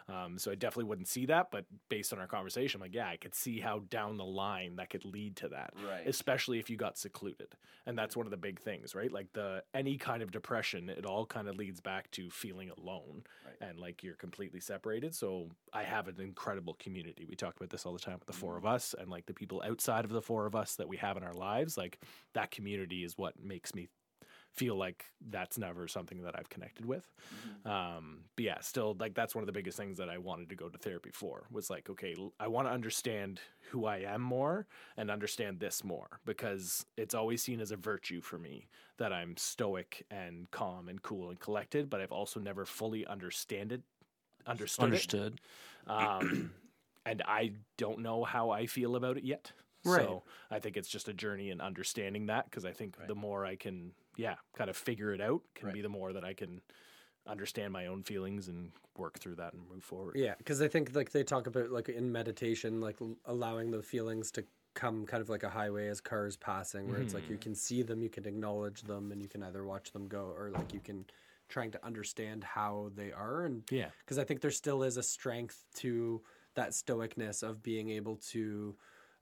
Um, so I definitely wouldn't see that. But based on our conversation, I'm like, yeah, I could see how down the line that could lead to that. Right. Especially if you got secluded, and that's one of the big things, right? Like the any kind of depression, it all kind of leads back to feeling alone and like you're completely separated. So I have an incredible community. We talk about this all the time with the four of us and like the people outside of the four of us that we have in our lives. Like that community is what makes me feel like that's never something that I've connected with. Um, but yeah, still like that's one of the biggest things that I wanted to go to therapy for was like, okay, I want to understand who I am more and understand this more because it's always seen as a virtue for me that I'm stoic and calm and cool and collected, but I've also never fully understand it, understood, it. Understood. Um, and I don't know how I feel about it yet. Right. So I think it's just a journey in understanding that because I think the more I can, yeah, kind of figure it out, can be the more that I can understand my own feelings and work through that and move forward. Yeah, because I think like they talk about like in meditation, like l- allowing the feelings to come kind of like a highway as cars passing, where it's like you Mm-hmm. can see them, you can acknowledge them, and you can either watch them go, or like you can trying to understand how they are, and Yeah. because I think there still is a strength to that stoicness of being able to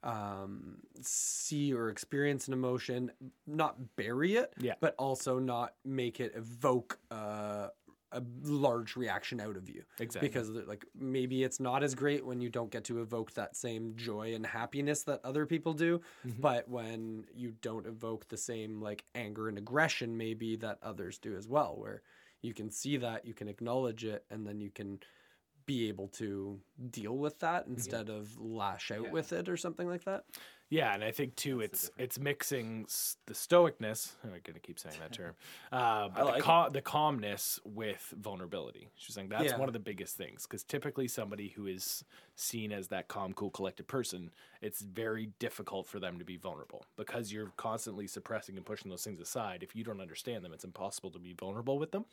um see or experience an emotion not bury it Yeah. but also not make it evoke uh a large reaction out of you. Exactly. Because like maybe it's not as great when you don't get to evoke that same joy and happiness that other people do, Mm-hmm. but when you don't evoke the same like anger and aggression maybe that others do as well where you can see that, you can acknowledge it and then you can be able to deal with that instead of lash out with it or something like that. Yeah, and I think too, it's it's mixing the stoicness. I'm gonna keep saying that term. Uh, but the, cal- the calmness with vulnerability. She's saying that's Yeah. one of the biggest things because typically somebody who is seen as that calm, cool, collected person, it's very difficult for them to be vulnerable because you're constantly suppressing and pushing those things aside. If you don't understand them, it's impossible to be vulnerable with them.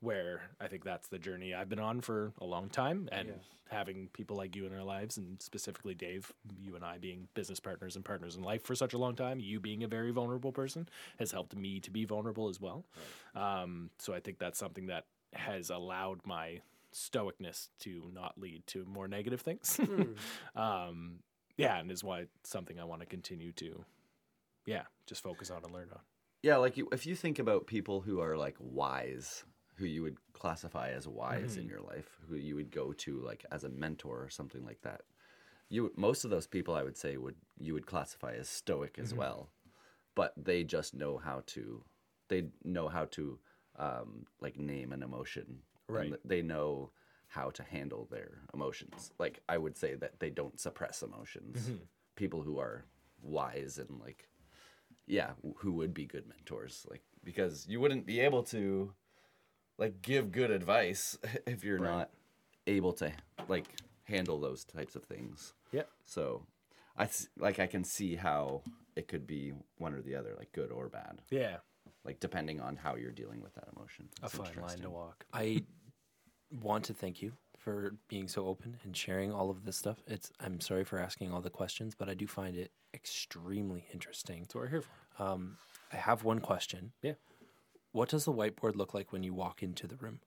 Where I think that's the journey I've been on for a long time, and having people like you in our lives, and specifically Dave, you and I being business partners and partners in life for such a long time, you being a very vulnerable person has helped me to be vulnerable as well. Um, so I think that's something that has allowed my stoicness to not lead to more negative things. um, yeah, and is why it's something I want to continue to, yeah, just focus on and learn on. Yeah, like you, if you think about people who are like wise, who you would classify as wise in mm-hmm. your life, who you would go to like as a mentor or something like that. You most of those people I would say would you would classify as stoic as mm-hmm. well, but they just know how to they know how to um, like name an emotion. Right. And they know how to handle their emotions. Like I would say that they don't suppress emotions. Mm-hmm. People who are wise and like yeah, who would be good mentors? Like because you wouldn't be able to like give good advice if you're not able to like handle those types of things. Yeah. So I like I can see how it could be one or the other, like good or bad, Yeah. like depending on how you're dealing with that emotion. A It's fine line to walk. I want to thank you for being so open and sharing all of this stuff. It's I'm sorry for asking all the questions, but I do find it extremely interesting. That's what we're here for. Um, I have one question. Yeah. What does the whiteboard look like when you walk into the room?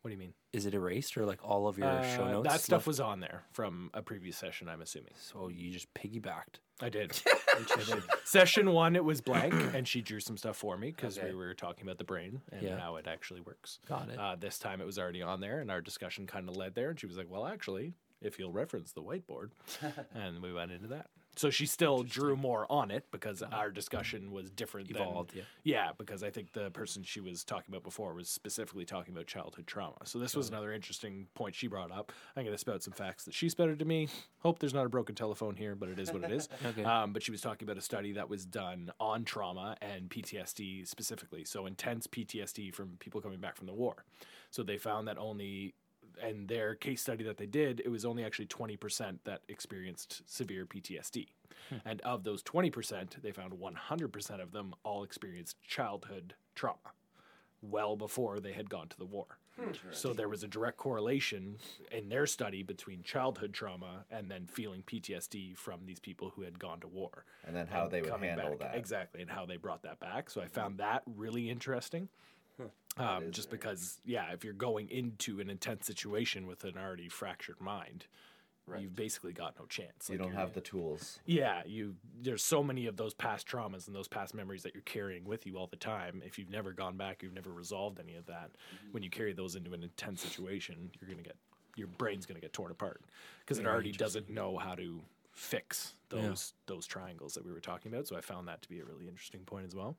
What do you mean? Is it erased or like all of your show Uh, notes? that stuff left? was on there from a previous session, I'm assuming. so you just piggybacked. I did. I did. Session one, it was blank, and she drew some stuff for me because Okay. we were talking about the brain and Yeah. how it actually works. Got it. Uh, this time it was already on there, and our discussion kind of led there. And she was like, "Well, actually, if you'll reference the whiteboard," and we went into that. So she still drew more on it because our discussion was different. Evolved, than, yeah. yeah, because I think the person she was talking about before was specifically talking about childhood trauma. So this was another interesting point she brought up. I'm going to spout some facts that she spouted to me. Hope there's not a broken telephone here, but it is what it is. Okay. Um, but she was talking about a study that was done on trauma and PTSD specifically. So intense PTSD from people coming back from the war. So they found that only and their case study that they did, it was only actually 20% that experienced severe PTSD. Hmm. And of those 20%, they found 100% of them all experienced childhood trauma well before they had gone to the war. So there was a direct correlation in their study between childhood trauma and then feeling PTSD from these people who had gone to war. And then how and they would handle back. that. Exactly, and how they brought that back. So I found that really interesting. Um, just because, yeah, if you're going into an intense situation with an already fractured mind, you've basically got no chance. You Like, don't have the tools. yeah, you there's so many of those past traumas and those past memories that you're carrying with you all the time. If you've never gone back, you've never resolved any of that. When you carry those into an intense situation, you're gonna get your brain's gonna get torn apart because it already doesn't know how to fix those those triangles that we were talking about. So I found that to be a really interesting point as well.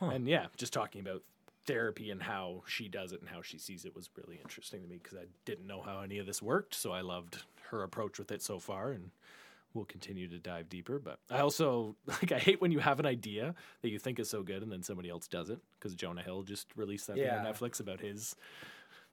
And yeah, just talking about therapy and how she does it and how she sees it was really interesting to me because I didn't know how any of this worked. So I loved her approach with it so far and we'll continue to dive deeper. But I also like I hate when you have an idea that you think is so good and then somebody else does it because Jonah Hill just released that thing on Netflix about his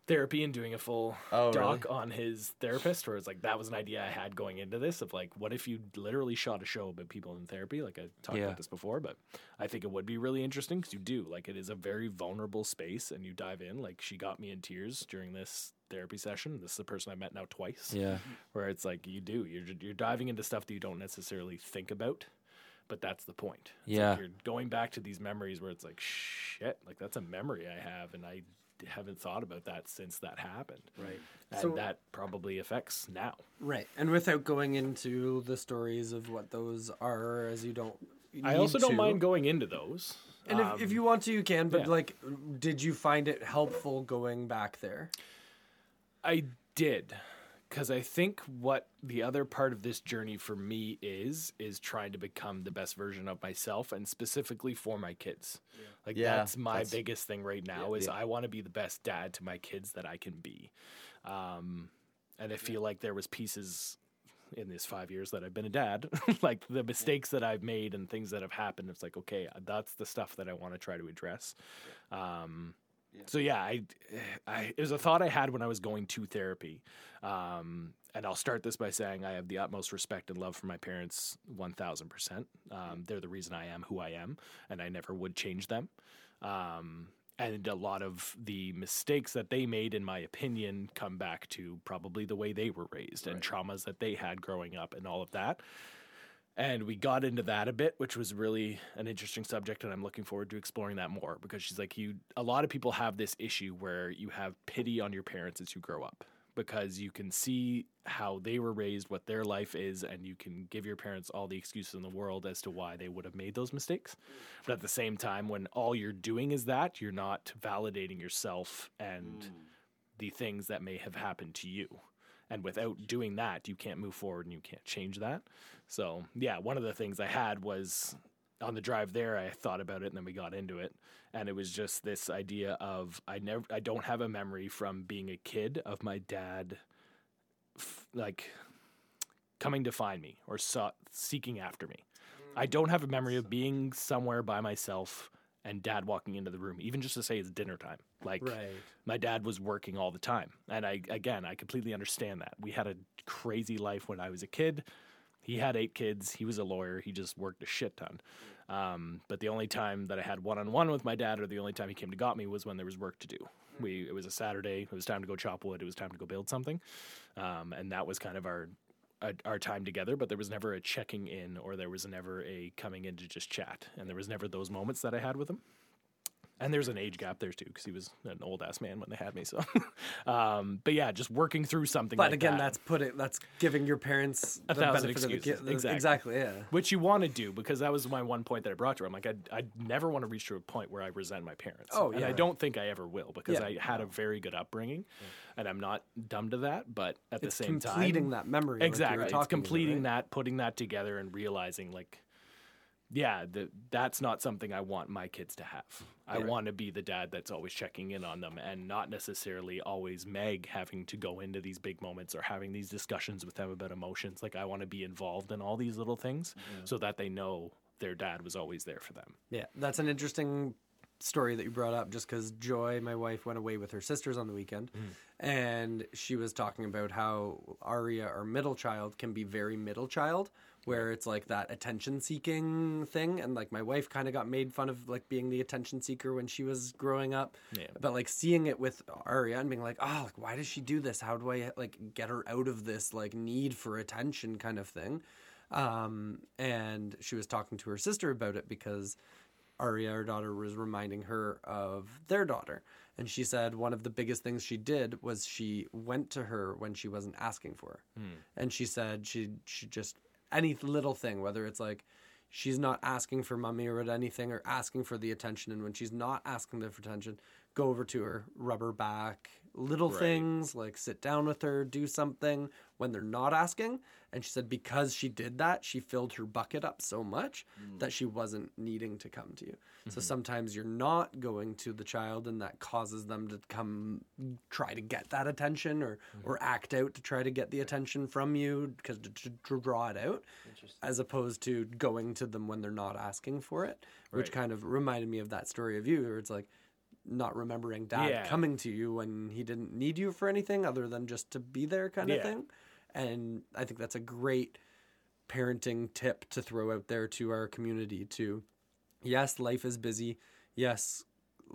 therapy and doing a full Oh, doc on his therapist where it's like that was an idea I had going into this of like what if you literally shot a show about people in therapy? Like I talked Yeah. about this before but I think it would be really interesting because you do. Like it is a very vulnerable space and you dive in. Like she got me in tears during this therapy session. This is the person I met now twice. Yeah. where it's like you do. You're you're diving into stuff that you don't necessarily think about but that's the point. It's Yeah. like you're going back to these memories where it's like shit like that's a memory I have and I haven't thought about that since that happened Right. and So- that probably affects now Right. And without going into the stories of what those are, as you don't. I also don't to- mind going into those And if, if you um, want to, you can. But yeah. like, did you find it helpful going back there? I did. Because I think what the other part of this journey for me is, is trying to become the best version of myself and specifically for my kids. Like, Yeah, that's my that's- biggest thing right now is yeah. I want to be the best dad to my kids that I can be. Um, and I feel like there was pieces in these five years that I've been a dad, like the mistakes that I've made and things that have happened. It's like, okay, that's the stuff that I want to try to address. Um, so yeah, I, I, it was a thought I had when I was going to therapy. Um, and I'll start this by saying I have the utmost respect and love for my parents, one thousand percent. Um, They're the reason I am who I am, and I never would change them. Um, and a lot of the mistakes that they made, in my opinion, come back to probably the way they were raised and traumas that they had growing up and all of that. And we got into that a bit, which was really an interesting subject, and I'm looking forward to exploring that more because she's like, you. A lot of people have this issue where you have pity on your parents as you grow up because you can see how they were raised, what their life is, and you can give your parents all the excuses in the world as to why they would have made those mistakes. But at the same time, when all you're doing is that, you're not validating yourself and mm. the things that may have happened to you. And without doing that, you can't move forward and you can't change that. So, yeah, one of the things I had was on the drive there, I thought about it and then we got into it. And it was just this idea of I never, I don't have a memory from being a kid of my dad, f- like coming to find me or so- seeking after me. Mm, I don't have a memory of being somewhere by myself and dad walking into the room, even just to say it's dinner time. Like, Right. my dad was working all the time. And I, again, I completely understand that. We had a crazy life when I was a kid. He had eight kids. He was a lawyer. He just worked a shit ton. Um, but the only time that I had one on one with my dad, or the only time he came to got me, was when there was work to do. We it was a Saturday. It was time to go chop wood. It was time to go build something, um, and that was kind of our our- our time together. But there was never a checking in, or there was never a coming in to just chat, and there was never those moments that I had with him. And there's an age gap there too, because he was an old ass man when they had me. So, um, but yeah, just working through something. But like again, that. that's putting that's giving your parents A the thousand benefit of the excuses. the- Exactly. Exactly. Yeah. which you want to do because that was my one point that I brought to her. I'm like, I I never want to reach to a point where I resent my parents. Oh, yeah. and yeah. I don't think I ever will because Yeah. I had a very good upbringing, and I'm not dumb to that. But at It's the same completing time, completing that memory. like exactly, it's talking about, completing right? that, putting that together, and realizing like. Yeah, the, that's not something I want my kids to have. I want to be the dad that's always checking in on them and not necessarily always Meg having to go into these big moments or having these discussions with them about emotions. Like, I want to be involved in all these little things mm-hmm. so that they know their dad was always there for them. Yeah, that's an interesting story that you brought up just because Joy, my wife, went away with her sisters on the weekend. Mm. And she was talking about how Arya, our middle child, can be very middle child, where it's like that attention seeking thing. And like my wife kind of got made fun of like being the attention seeker when she was growing up. Yeah. But like seeing it with Arya and being like, oh, like, why does she do this? How do I like get her out of this like need for attention kind of thing? Um, and she was talking to her sister about it because Arya, her daughter, was reminding her of their daughter. And she said one of the biggest things she did was she went to her when she wasn't asking for her. And she said she she just any little thing, whether it's like she's not asking for mommy or anything or asking for the attention, and when she's not asking the attention, go over to her, rub her back, little things like sit down with her, do something when they're not asking. And she said because she did that, she filled her bucket up so much mm. that she wasn't needing to come to you. So mm-hmm. sometimes you're not going to the child, and that causes them to come try to get that attention or mm-hmm. or act out to try to get the attention from you because to, to, to draw it out, as opposed to going to them when they're not asking for it, which kind of reminded me of that story of you, where it's like not remembering dad Yeah. coming to you when he didn't need you for anything other than just to be there kind of Yeah. thing. And I think that's a great parenting tip to throw out there to our community too. Yes, life is busy. Yes,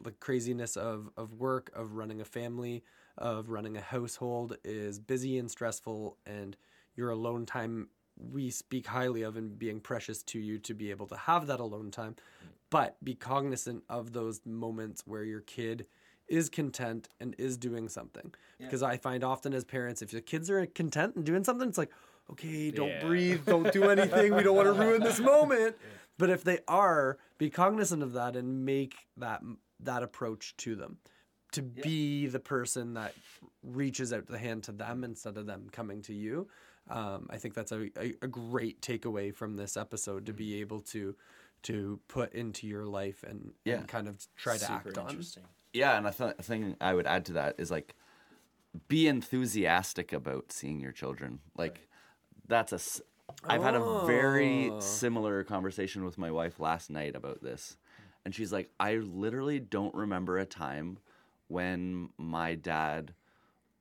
the craziness of, of work, of running a family, of running a household is busy and stressful and your alone time we speak highly of and being precious to you to be able to have that alone time. But be cognizant of those moments where your kid is content and is doing something. Because I find often as parents, if the kids are content and doing something, it's like, okay, don't Yeah. breathe, don't do anything. We don't want to ruin this moment. But if they are, be cognizant of that and make that that approach to them. To be the person that reaches out the hand to them instead of them coming to you. Um, I think that's a, a, a great takeaway from this episode to be able to to put into your life and, Yeah. and kind of try to Super act on. Yeah, and I th- a thing I would add to that is like be enthusiastic about seeing your children. Like that's a. s- I've had a very oh. similar conversation with my wife last night about this, and she's like, "I literally don't remember a time when my dad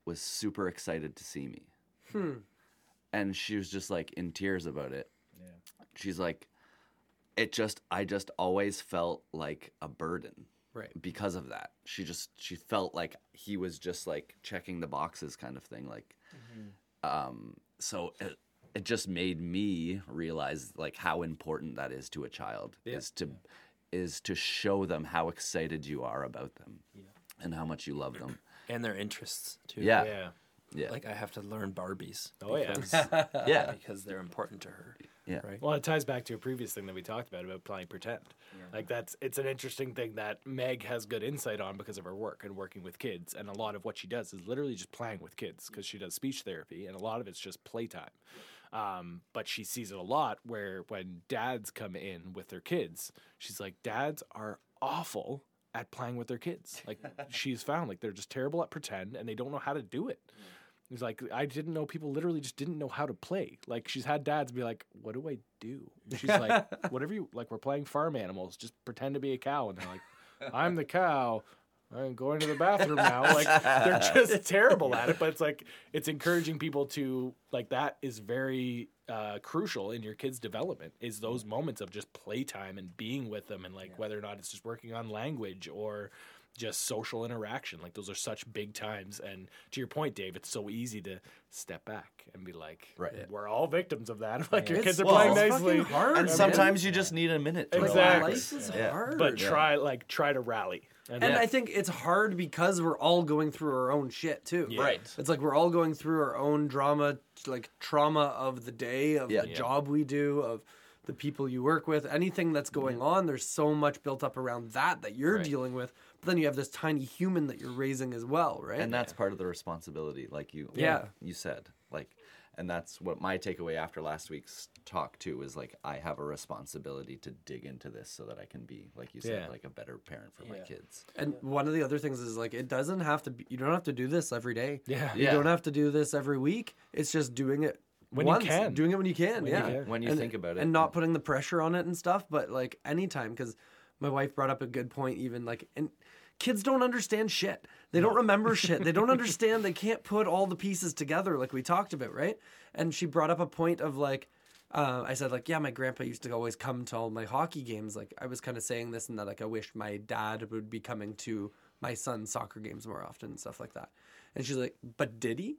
was super excited to see me." Hmm. And she was just like in tears about it. Yeah. She's like, "It just, I just always felt like a burden." Right. because of that. She just she felt like he was just like checking the boxes kind of thing. Like, um, so it, it just made me realize like how important that is to a child is to is to show them how excited you are about them and how much you love them. And their interests too. Yeah, Yeah. yeah, Like I have to learn Barbies. Oh, yeah. yeah, because they're important to her. Yeah. Right. Well, it ties back to a previous thing that we talked about about playing pretend. Like that's it's an interesting thing that Meg has good insight on because of her work and working with kids. And a lot of what she does is literally just playing with kids because she does speech therapy, and a lot of it's just playtime. Um, but she sees it a lot where when dads come in with their kids, she's like, dads are awful at playing with their kids. Like she's found like they're just terrible at pretend and they don't know how to do it. He's like, I didn't know people literally just didn't know how to play. Like she's had dads be like, "What do I do?" And she's like, "Whatever you like. We're playing farm animals. Just pretend to be a cow." And they're like, "I'm the cow. I'm going to the bathroom now." Like they're just terrible at it. But it's like it's encouraging people to like that is very uh, crucial in your kids' development. Is those moments of just playtime and being with them, and like whether or not it's just working on language or just social interaction. Like those are such big times. And to your point, Dave, it's so easy to step back and be like, Right. we're all victims of that. Like your It's- kids are well, playing it's nicely. fucking hard, And sometimes you just need a minute to Exactly. relax. Life is Yeah. hard. But try like try to rally. And, And yeah. I think it's hard because we're all going through our own shit too. Yeah. Right. It's like we're all going through our own drama, like trauma of the day, of Yeah. the Yeah. job we do, of the people you work with, anything that's going mm-hmm. on. There's so much built up around that that you're Right. dealing with. But then you have this tiny human that you're raising as well, right? and that's part of the responsibility like you Yeah. you said like and that's what my takeaway after last week's talk too is like i have a responsibility to dig into this so that i can be like you said Yeah. like a better parent for my kids And one of the other things is like it doesn't have to be. You don't have to do this every day. Yeah. You Yeah. don't have to do this every week. It's just doing it When you can. Doing it when you can. When you yeah. can. when you and, think about it and not putting the pressure on it and stuff, but like anytime because my wife brought up a good point. Even like and kids don't understand shit. They don't remember shit. They don't understand. They can't put all the pieces together like we talked about, right? And she brought up a point of like. Uh, I said like, yeah, my grandpa used to always come to all my hockey games. Like, I was kind of saying this and that, like, I wish my dad would be coming to my son's soccer games more often and stuff like that. And she's like, but did he?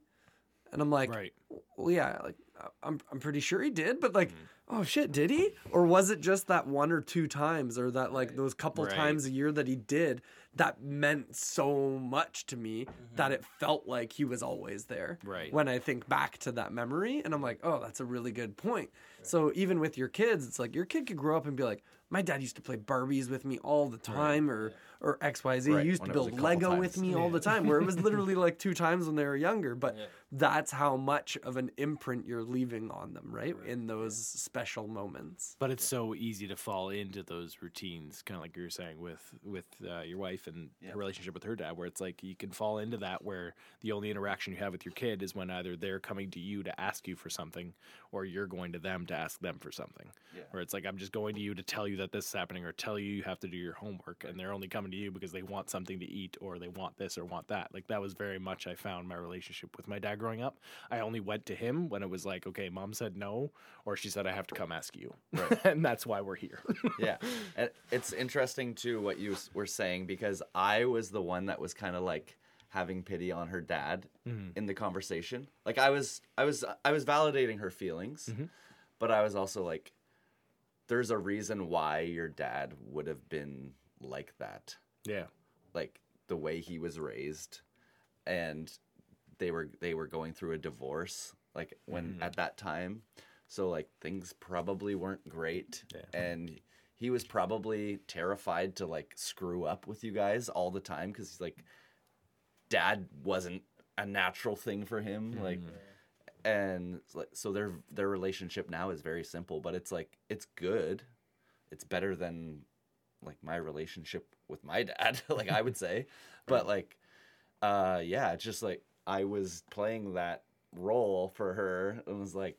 And I'm like, Right. well, yeah, like I'm, I'm pretty sure he did, but Mm-hmm. like, oh shit, did he? Or was it just that one or two times, or that like those couple Right. times a year that he did that meant so much to me that it felt like he was always there. Mm-hmm. Right. When I think back to that memory, and I'm like, oh, that's a really good point. So even with your kids, it's like your kid could grow up and be like, my dad used to play Barbies with me all the time, or or X Y Z. Right, He used when to it was a build Lego times. with me all the time, where it was literally like two times when they were younger. But that's how much of an imprint you're leaving on them, right? In those special moments. But it's so easy to fall into those routines, kind of like you were saying with with uh, your wife and her relationship with her dad, where it's like you can fall into that where the only interaction you have with your kid is when either they're coming to you to ask you for something, or you're going to them to ask them for something. Where it's like I'm just going to you to tell you that this is happening, or tell you you have to do your homework, and they're only coming to you because they want something to eat, or they want this or want that. Like that was very much I found my relationship with my dad growing up. I only went to him when it was like, okay, mom said no, or she said I have to come ask you, and that's why we're here. yeah and it's interesting too what you were saying because i was the one that was kind of like having pity on her dad mm-hmm. in the conversation like i was i was i was validating her feelings mm-hmm. but i was also like there's a reason why your dad would have been like that. Yeah, like the way he was raised and they were they were going through a divorce like when mm-hmm. at that time. So like things probably weren't great, and he was probably terrified to like screw up with you guys all the time because he's like, dad wasn't a natural thing for him, mm-hmm. like. And like, so their their relationship now is very simple, but it's like it's good. It's better than like my relationship with my dad, like I would say. But like uh yeah, it's just like I was playing that role for her and was like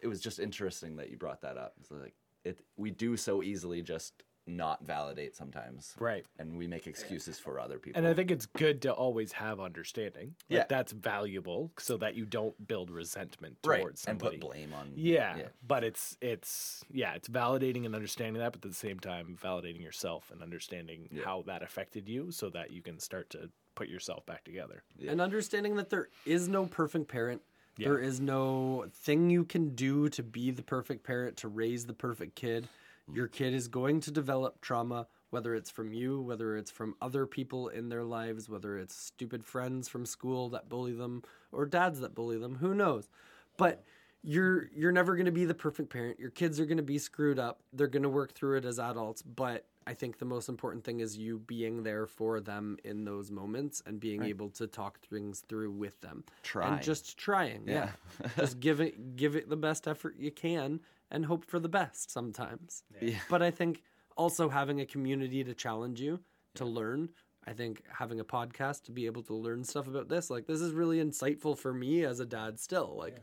it was just interesting that you brought that up. It's like it we do so easily just not validate sometimes. Right. And we make excuses for other people. And I think it's good to always have understanding. Like, Yeah. That's valuable so that you don't build resentment right. towards And put blame on Yeah, but it's it's yeah, it's validating and understanding that, but at the same time validating yourself and understanding Yeah. how that affected you, so that you can start to put yourself back together. and understanding that there is no perfect parent. Yeah. There is no thing you can do to be the perfect parent, to raise the perfect kid. Your kid is going to develop trauma, whether it's from you, whether it's from other people in their lives, whether it's stupid friends from school that bully them or dads that bully them, who knows. But you're you're never going to be the perfect parent. Your kids are going to be screwed up. They're going to work through it as adults, but I think the most important thing is you being there for them in those moments and being able to talk things through with them. Try. And just trying. Yeah. just give it give it the best effort you can and hope for the best sometimes. Yeah. But I think also having a community to challenge you to learn. I think having a podcast to be able to learn stuff about this, like this is really insightful for me as a dad still. Like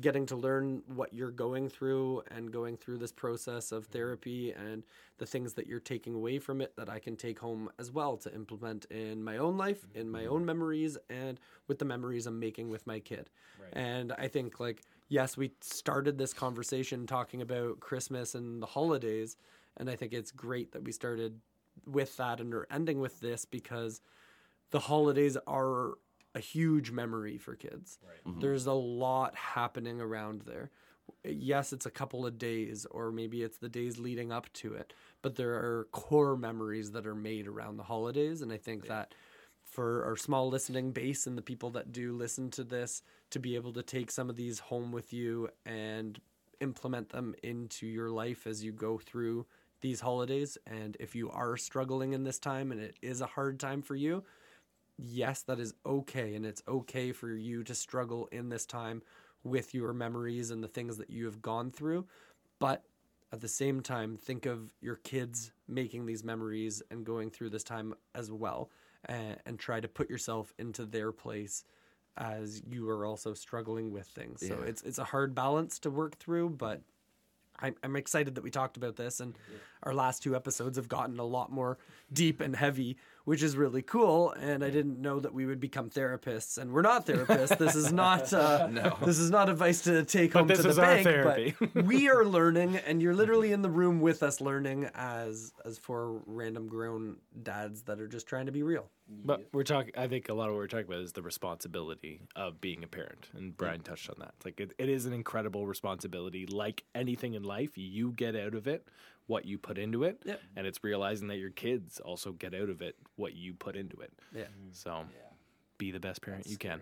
getting to learn what you're going through and going through this process of therapy and the things that you're taking away from it that I can take home as well to implement in my own life, in my mm-hmm. own memories, and with the memories I'm making with my kid. And I think, like, yes, we started this conversation talking about Christmas and the holidays. And I think it's great that we started with that and are ending with this because the holidays are a huge memory for kids. Mm-hmm. There's a lot happening around there. Yes, it's a couple of days, or maybe it's the days leading up to it, but there are core memories that are made around the holidays. And I think that for our small listening base and the people that do listen to this, to be able to take some of these home with you and implement them into your life as you go through these holidays. And if you are struggling in this time and it is a hard time for you, yes, that is okay. And it's okay for you to struggle in this time with your memories and the things that you have gone through. But at the same time, think of your kids making these memories and going through this time as well. And, and try to put yourself into their place as you are also struggling with things. So Yeah. it's it's a hard balance to work through, but I'm, I'm excited that we talked about this, and our last two episodes have gotten a lot more deep and heavy, which is really cool. And I didn't know that we would become therapists, and we're not therapists. This is not uh, this is not advice to take home this to the is our bank. therapy. But we are learning, and you're literally in the room with us learning as as four random grown dads that are just trying to be real. But we're talking. I think a lot of what we're talking about is the responsibility of being a parent, and Brian touched on that. It's like it, it is an incredible responsibility. Like anything in life, you get out of it what you put into it, Yep. and it's realizing that your kids also get out of it what you put into it. Yeah. Mm-hmm. So, be the best parent you can.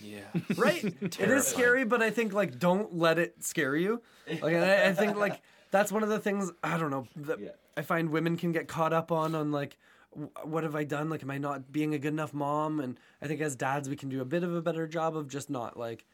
Yeah. right it is scary but i think like don't let it scare you like I, I think like that's one of the things i don't know that i find women can get caught up on on like w- what have i done? Like am i not being a good enough mom? And i think as dads we can do a bit of a better job of just not like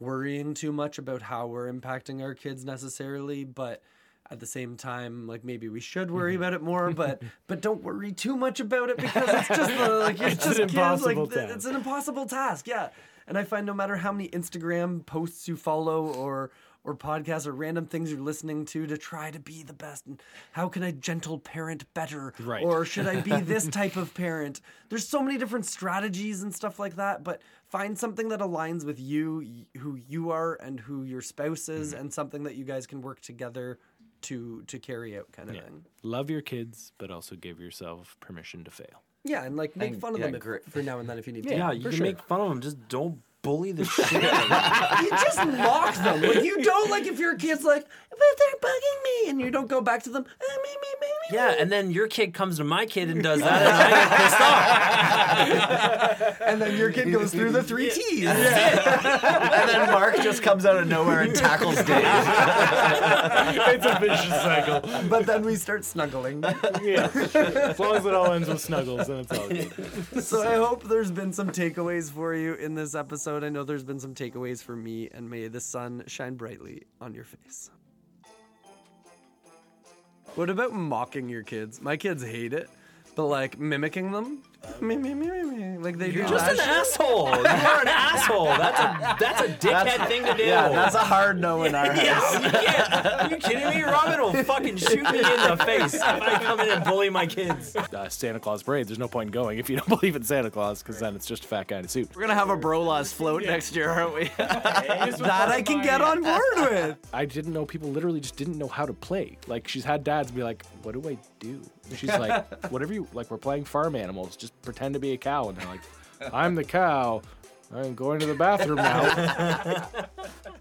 worrying too much about how we're impacting our kids necessarily but at the same time like maybe we should worry mm-hmm. about it more but but don't worry too much about it because it's just the, like it's, It's just kids like task. it's an impossible task yeah. And i find no matter how many instagram posts you follow or or podcasts or random things you're listening to to try to be the best and how can i gentle parent better Right. or should i be this type of parent there's so many different strategies and stuff like that but find something that aligns with you who you are and who your spouse is Mm-hmm. and something that you guys can work together to to carry out kind of thing Love your kids, but also give yourself permission to fail. yeah and like make And- fun of yeah, them if, for now and then if you need to Yeah, you can sure. make fun of them. Just don't bully the shit out of them. you just mock them. Like you don't like if your kid's like, but they're bugging me, and you don't go back to them. "Ah, me, me, me, me, Yeah, and then your kid comes to my kid and does that, and I get pissed off. and then your kid goes through the three T's. And then Mark just just comes out of nowhere and tackles Dave. it's a vicious cycle. But then we start snuggling. Yeah. As long as it all ends with snuggles, then it's all good. so I hope there's been some takeaways for you in this episode. I know there's been some takeaways for me, and may the sun shine brightly on your face. What about mocking your kids? My kids hate it, but like mimicking them, me, me, me, me, me. like they do Just an asshole. You're an asshole. That's a that's a dickhead thing to do. Yeah, that's a hard no in our house. Yeah, you can't. Are you kidding me? Robin will fucking shoot me in the face if I come in and bully my kids. Uh, Santa Claus parade. There's no point in going if you don't believe in Santa Claus, because then it's just a fat guy in a suit. We're gonna have a Brola's float next year, aren't we? that I can get on board with. I didn't know people literally just didn't know how to play. Like she's had dads be like, "What do I do?" And she's like, "Whatever you like. We're playing farm animals. Just pretend to be a cow." And they're like, "I'm the cow. I'm going to the bathroom now."